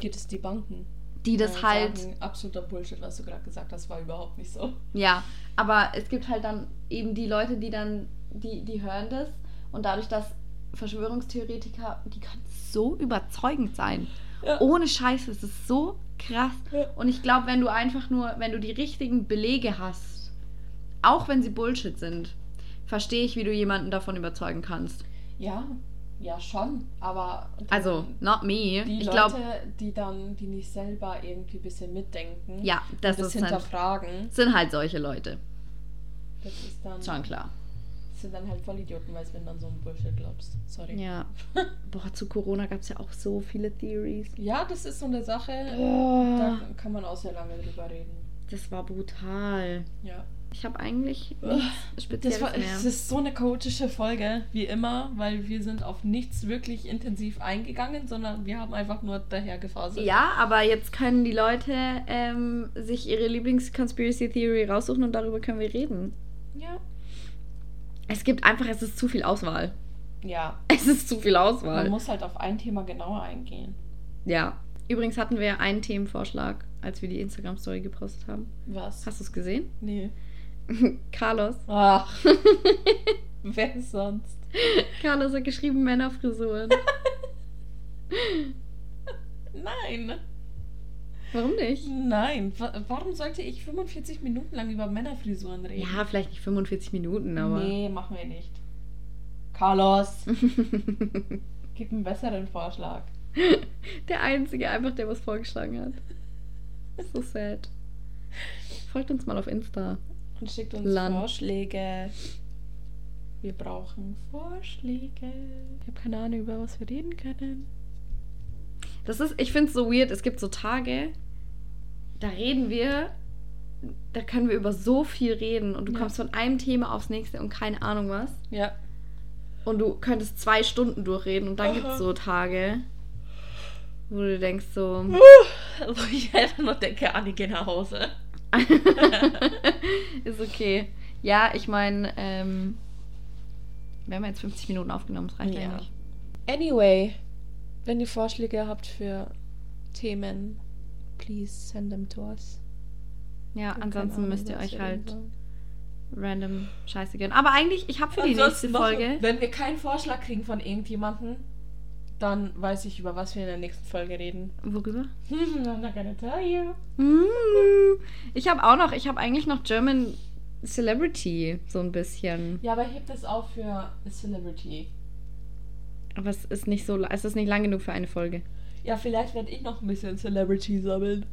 Speaker 2: Geht es die Banken?
Speaker 1: die das halt.
Speaker 2: Sagen, absoluter Bullshit, was du gerade gesagt hast, war überhaupt nicht so.
Speaker 1: Ja, aber es gibt halt dann eben die Leute, die dann, die, die hören das und dadurch, dass Verschwörungstheoretiker, die können so überzeugend sein.
Speaker 2: Ja.
Speaker 1: Ohne Scheiße, es ist so krass.
Speaker 2: Ja.
Speaker 1: Und ich glaube, wenn du einfach nur, wenn du die richtigen Belege hast, auch wenn sie Bullshit sind, verstehe ich, wie du jemanden davon überzeugen kannst.
Speaker 2: Ja, ja schon, aber
Speaker 1: Also, not me.
Speaker 2: die
Speaker 1: ich
Speaker 2: Leute, die dann, die nicht selber irgendwie ein bisschen mitdenken,
Speaker 1: ja, das, ist halt,
Speaker 2: hinterfragen,
Speaker 1: sind halt solche Leute.
Speaker 2: das ist dann,
Speaker 1: Schon klar.
Speaker 2: das sind dann halt Vollidioten, weil wenn du an so einen Bullshit glaubst. Sorry.
Speaker 1: Ja. [laughs] Boah, zu Corona gab es ja auch so viele Theories.
Speaker 2: Ja, das ist so eine Sache,
Speaker 1: Boah.
Speaker 2: da kann man auch sehr lange drüber reden.
Speaker 1: Das war brutal.
Speaker 2: Ja.
Speaker 1: Ich habe eigentlich nichts Spezielles
Speaker 2: Das, war,
Speaker 1: mehr.
Speaker 2: es ist so eine chaotische Folge, wie immer, weil wir sind auf nichts wirklich intensiv eingegangen, sondern wir haben einfach nur daher gefaselt.
Speaker 1: Ja, aber jetzt können die Leute ähm, sich ihre Lieblings-Conspiracy Theory raussuchen und darüber können wir reden.
Speaker 2: Ja.
Speaker 1: Es gibt einfach, es ist zu viel Auswahl.
Speaker 2: Ja. [laughs]
Speaker 1: Es ist zu viel
Speaker 2: Man
Speaker 1: Auswahl.
Speaker 2: muss halt auf ein Thema genauer eingehen.
Speaker 1: Ja. Übrigens hatten wir einen Themenvorschlag, als wir die Instagram-Story gepostet haben.
Speaker 2: Was?
Speaker 1: Hast du es gesehen?
Speaker 2: Nee. [laughs]
Speaker 1: Carlos.
Speaker 2: Ach. [laughs] Wer sonst?
Speaker 1: Carlos hat geschrieben Männerfrisuren. [laughs]
Speaker 2: Nein.
Speaker 1: Warum nicht?
Speaker 2: Nein. Wa- Warum sollte ich 45 Minuten lang über Männerfrisuren reden?
Speaker 1: Ja, vielleicht nicht 45 Minuten, aber.
Speaker 2: Nee, machen wir nicht. Carlos, gib einen besseren Vorschlag.
Speaker 1: Der Einzige einfach, der was vorgeschlagen hat. So sad. Folgt uns mal auf Insta.
Speaker 2: Und schickt uns
Speaker 1: Land.
Speaker 2: Vorschläge. Wir brauchen Vorschläge. Ich habe keine Ahnung, über was wir reden können.
Speaker 1: Das ist, ich finde es so weird. Es gibt so Tage, da reden wir da können wir über so viel reden und du
Speaker 2: Ja.
Speaker 1: kommst von einem Thema aufs nächste und keine Ahnung was.
Speaker 2: Ja.
Speaker 1: Und du könntest zwei Stunden durchreden und dann gibt es so Tage, wo du denkst so, [laughs]
Speaker 2: Wo ich einfach nur denke, Anni, geh nach Hause. [laughs]
Speaker 1: ist okay. Ja, ich meine, ähm, wir haben jetzt 50 Minuten aufgenommen, das reicht
Speaker 2: Ja.
Speaker 1: eigentlich.
Speaker 2: Anyway, wenn ihr Vorschläge habt für Themen, please send them to us.
Speaker 1: Ja,
Speaker 2: Wir
Speaker 1: ansonsten
Speaker 2: Ahnung,
Speaker 1: müsst ihr euch halt random Scheiße gönnen. Aber eigentlich, ich habe für die nächste
Speaker 2: Ansonsten noch,
Speaker 1: Folge.
Speaker 2: Wenn wir keinen Vorschlag kriegen von irgendjemandem, dann weiß ich, über was wir in der nächsten Folge reden.
Speaker 1: Worüber?
Speaker 2: I'm [laughs] not gonna tell you.
Speaker 1: Mm, Ich habe auch noch, ich habe eigentlich noch German Celebrity, so ein bisschen.
Speaker 2: Ja, aber hebt es auf für Celebrity.
Speaker 1: Aber es ist nicht so, es ist nicht lang genug für eine Folge.
Speaker 2: Ja, vielleicht werde ich noch ein bisschen Celebrity sammeln.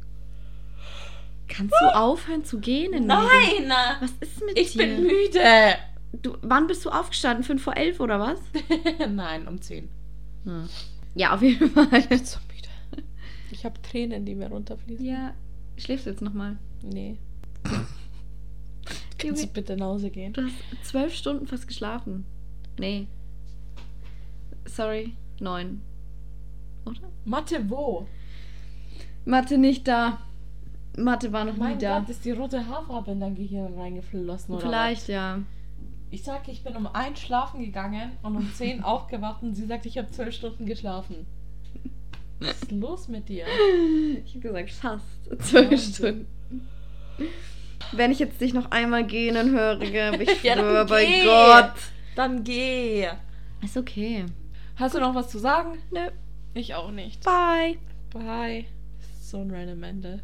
Speaker 1: Kannst du aufhören zu gehen? in Medien?
Speaker 2: Nein!
Speaker 1: Was ist mit
Speaker 2: Ich
Speaker 1: dir?
Speaker 2: bin müde!
Speaker 1: Du, wann bist du aufgestanden? Fünf vor elf oder was? [laughs]
Speaker 2: Nein, um 10.
Speaker 1: Hm. Ja, auf jeden [laughs] Fall.
Speaker 2: Ich bin so müde. Ich habe Tränen, die mir runterfließen.
Speaker 1: Ja, schläfst du jetzt nochmal?
Speaker 2: Nee. [laughs] Kannst du bitte nach Hause gehen?
Speaker 1: du hast zwölf Stunden fast geschlafen. Nee. Sorry, neun. Oder?
Speaker 2: Mathe wo?
Speaker 1: Mathe nicht da. Mathe war noch
Speaker 2: Mein
Speaker 1: nie da.
Speaker 2: Gott, ist die rote Haarfarbe in dein Gehirn reingeflossen oder
Speaker 1: Vielleicht,
Speaker 2: was?
Speaker 1: ja.
Speaker 2: Ich sag, ich bin um eins schlafen gegangen und um 10 [laughs] aufgewacht und sie sagt, ich habe zwölf Stunden geschlafen. Was ist [laughs] los mit dir?
Speaker 1: Ich habe gesagt, fast zwölf. Stunden. Wenn ich jetzt dich noch einmal gehen höre, gell, ich [laughs]
Speaker 2: Ja, dann
Speaker 1: schwöre bei
Speaker 2: geh.
Speaker 1: Gott.
Speaker 2: Dann geh.
Speaker 1: Ist okay.
Speaker 2: Hast du noch was zu sagen?
Speaker 1: Nö.
Speaker 2: Ich auch nicht.
Speaker 1: Bye.
Speaker 2: Bye. So ein random Ende.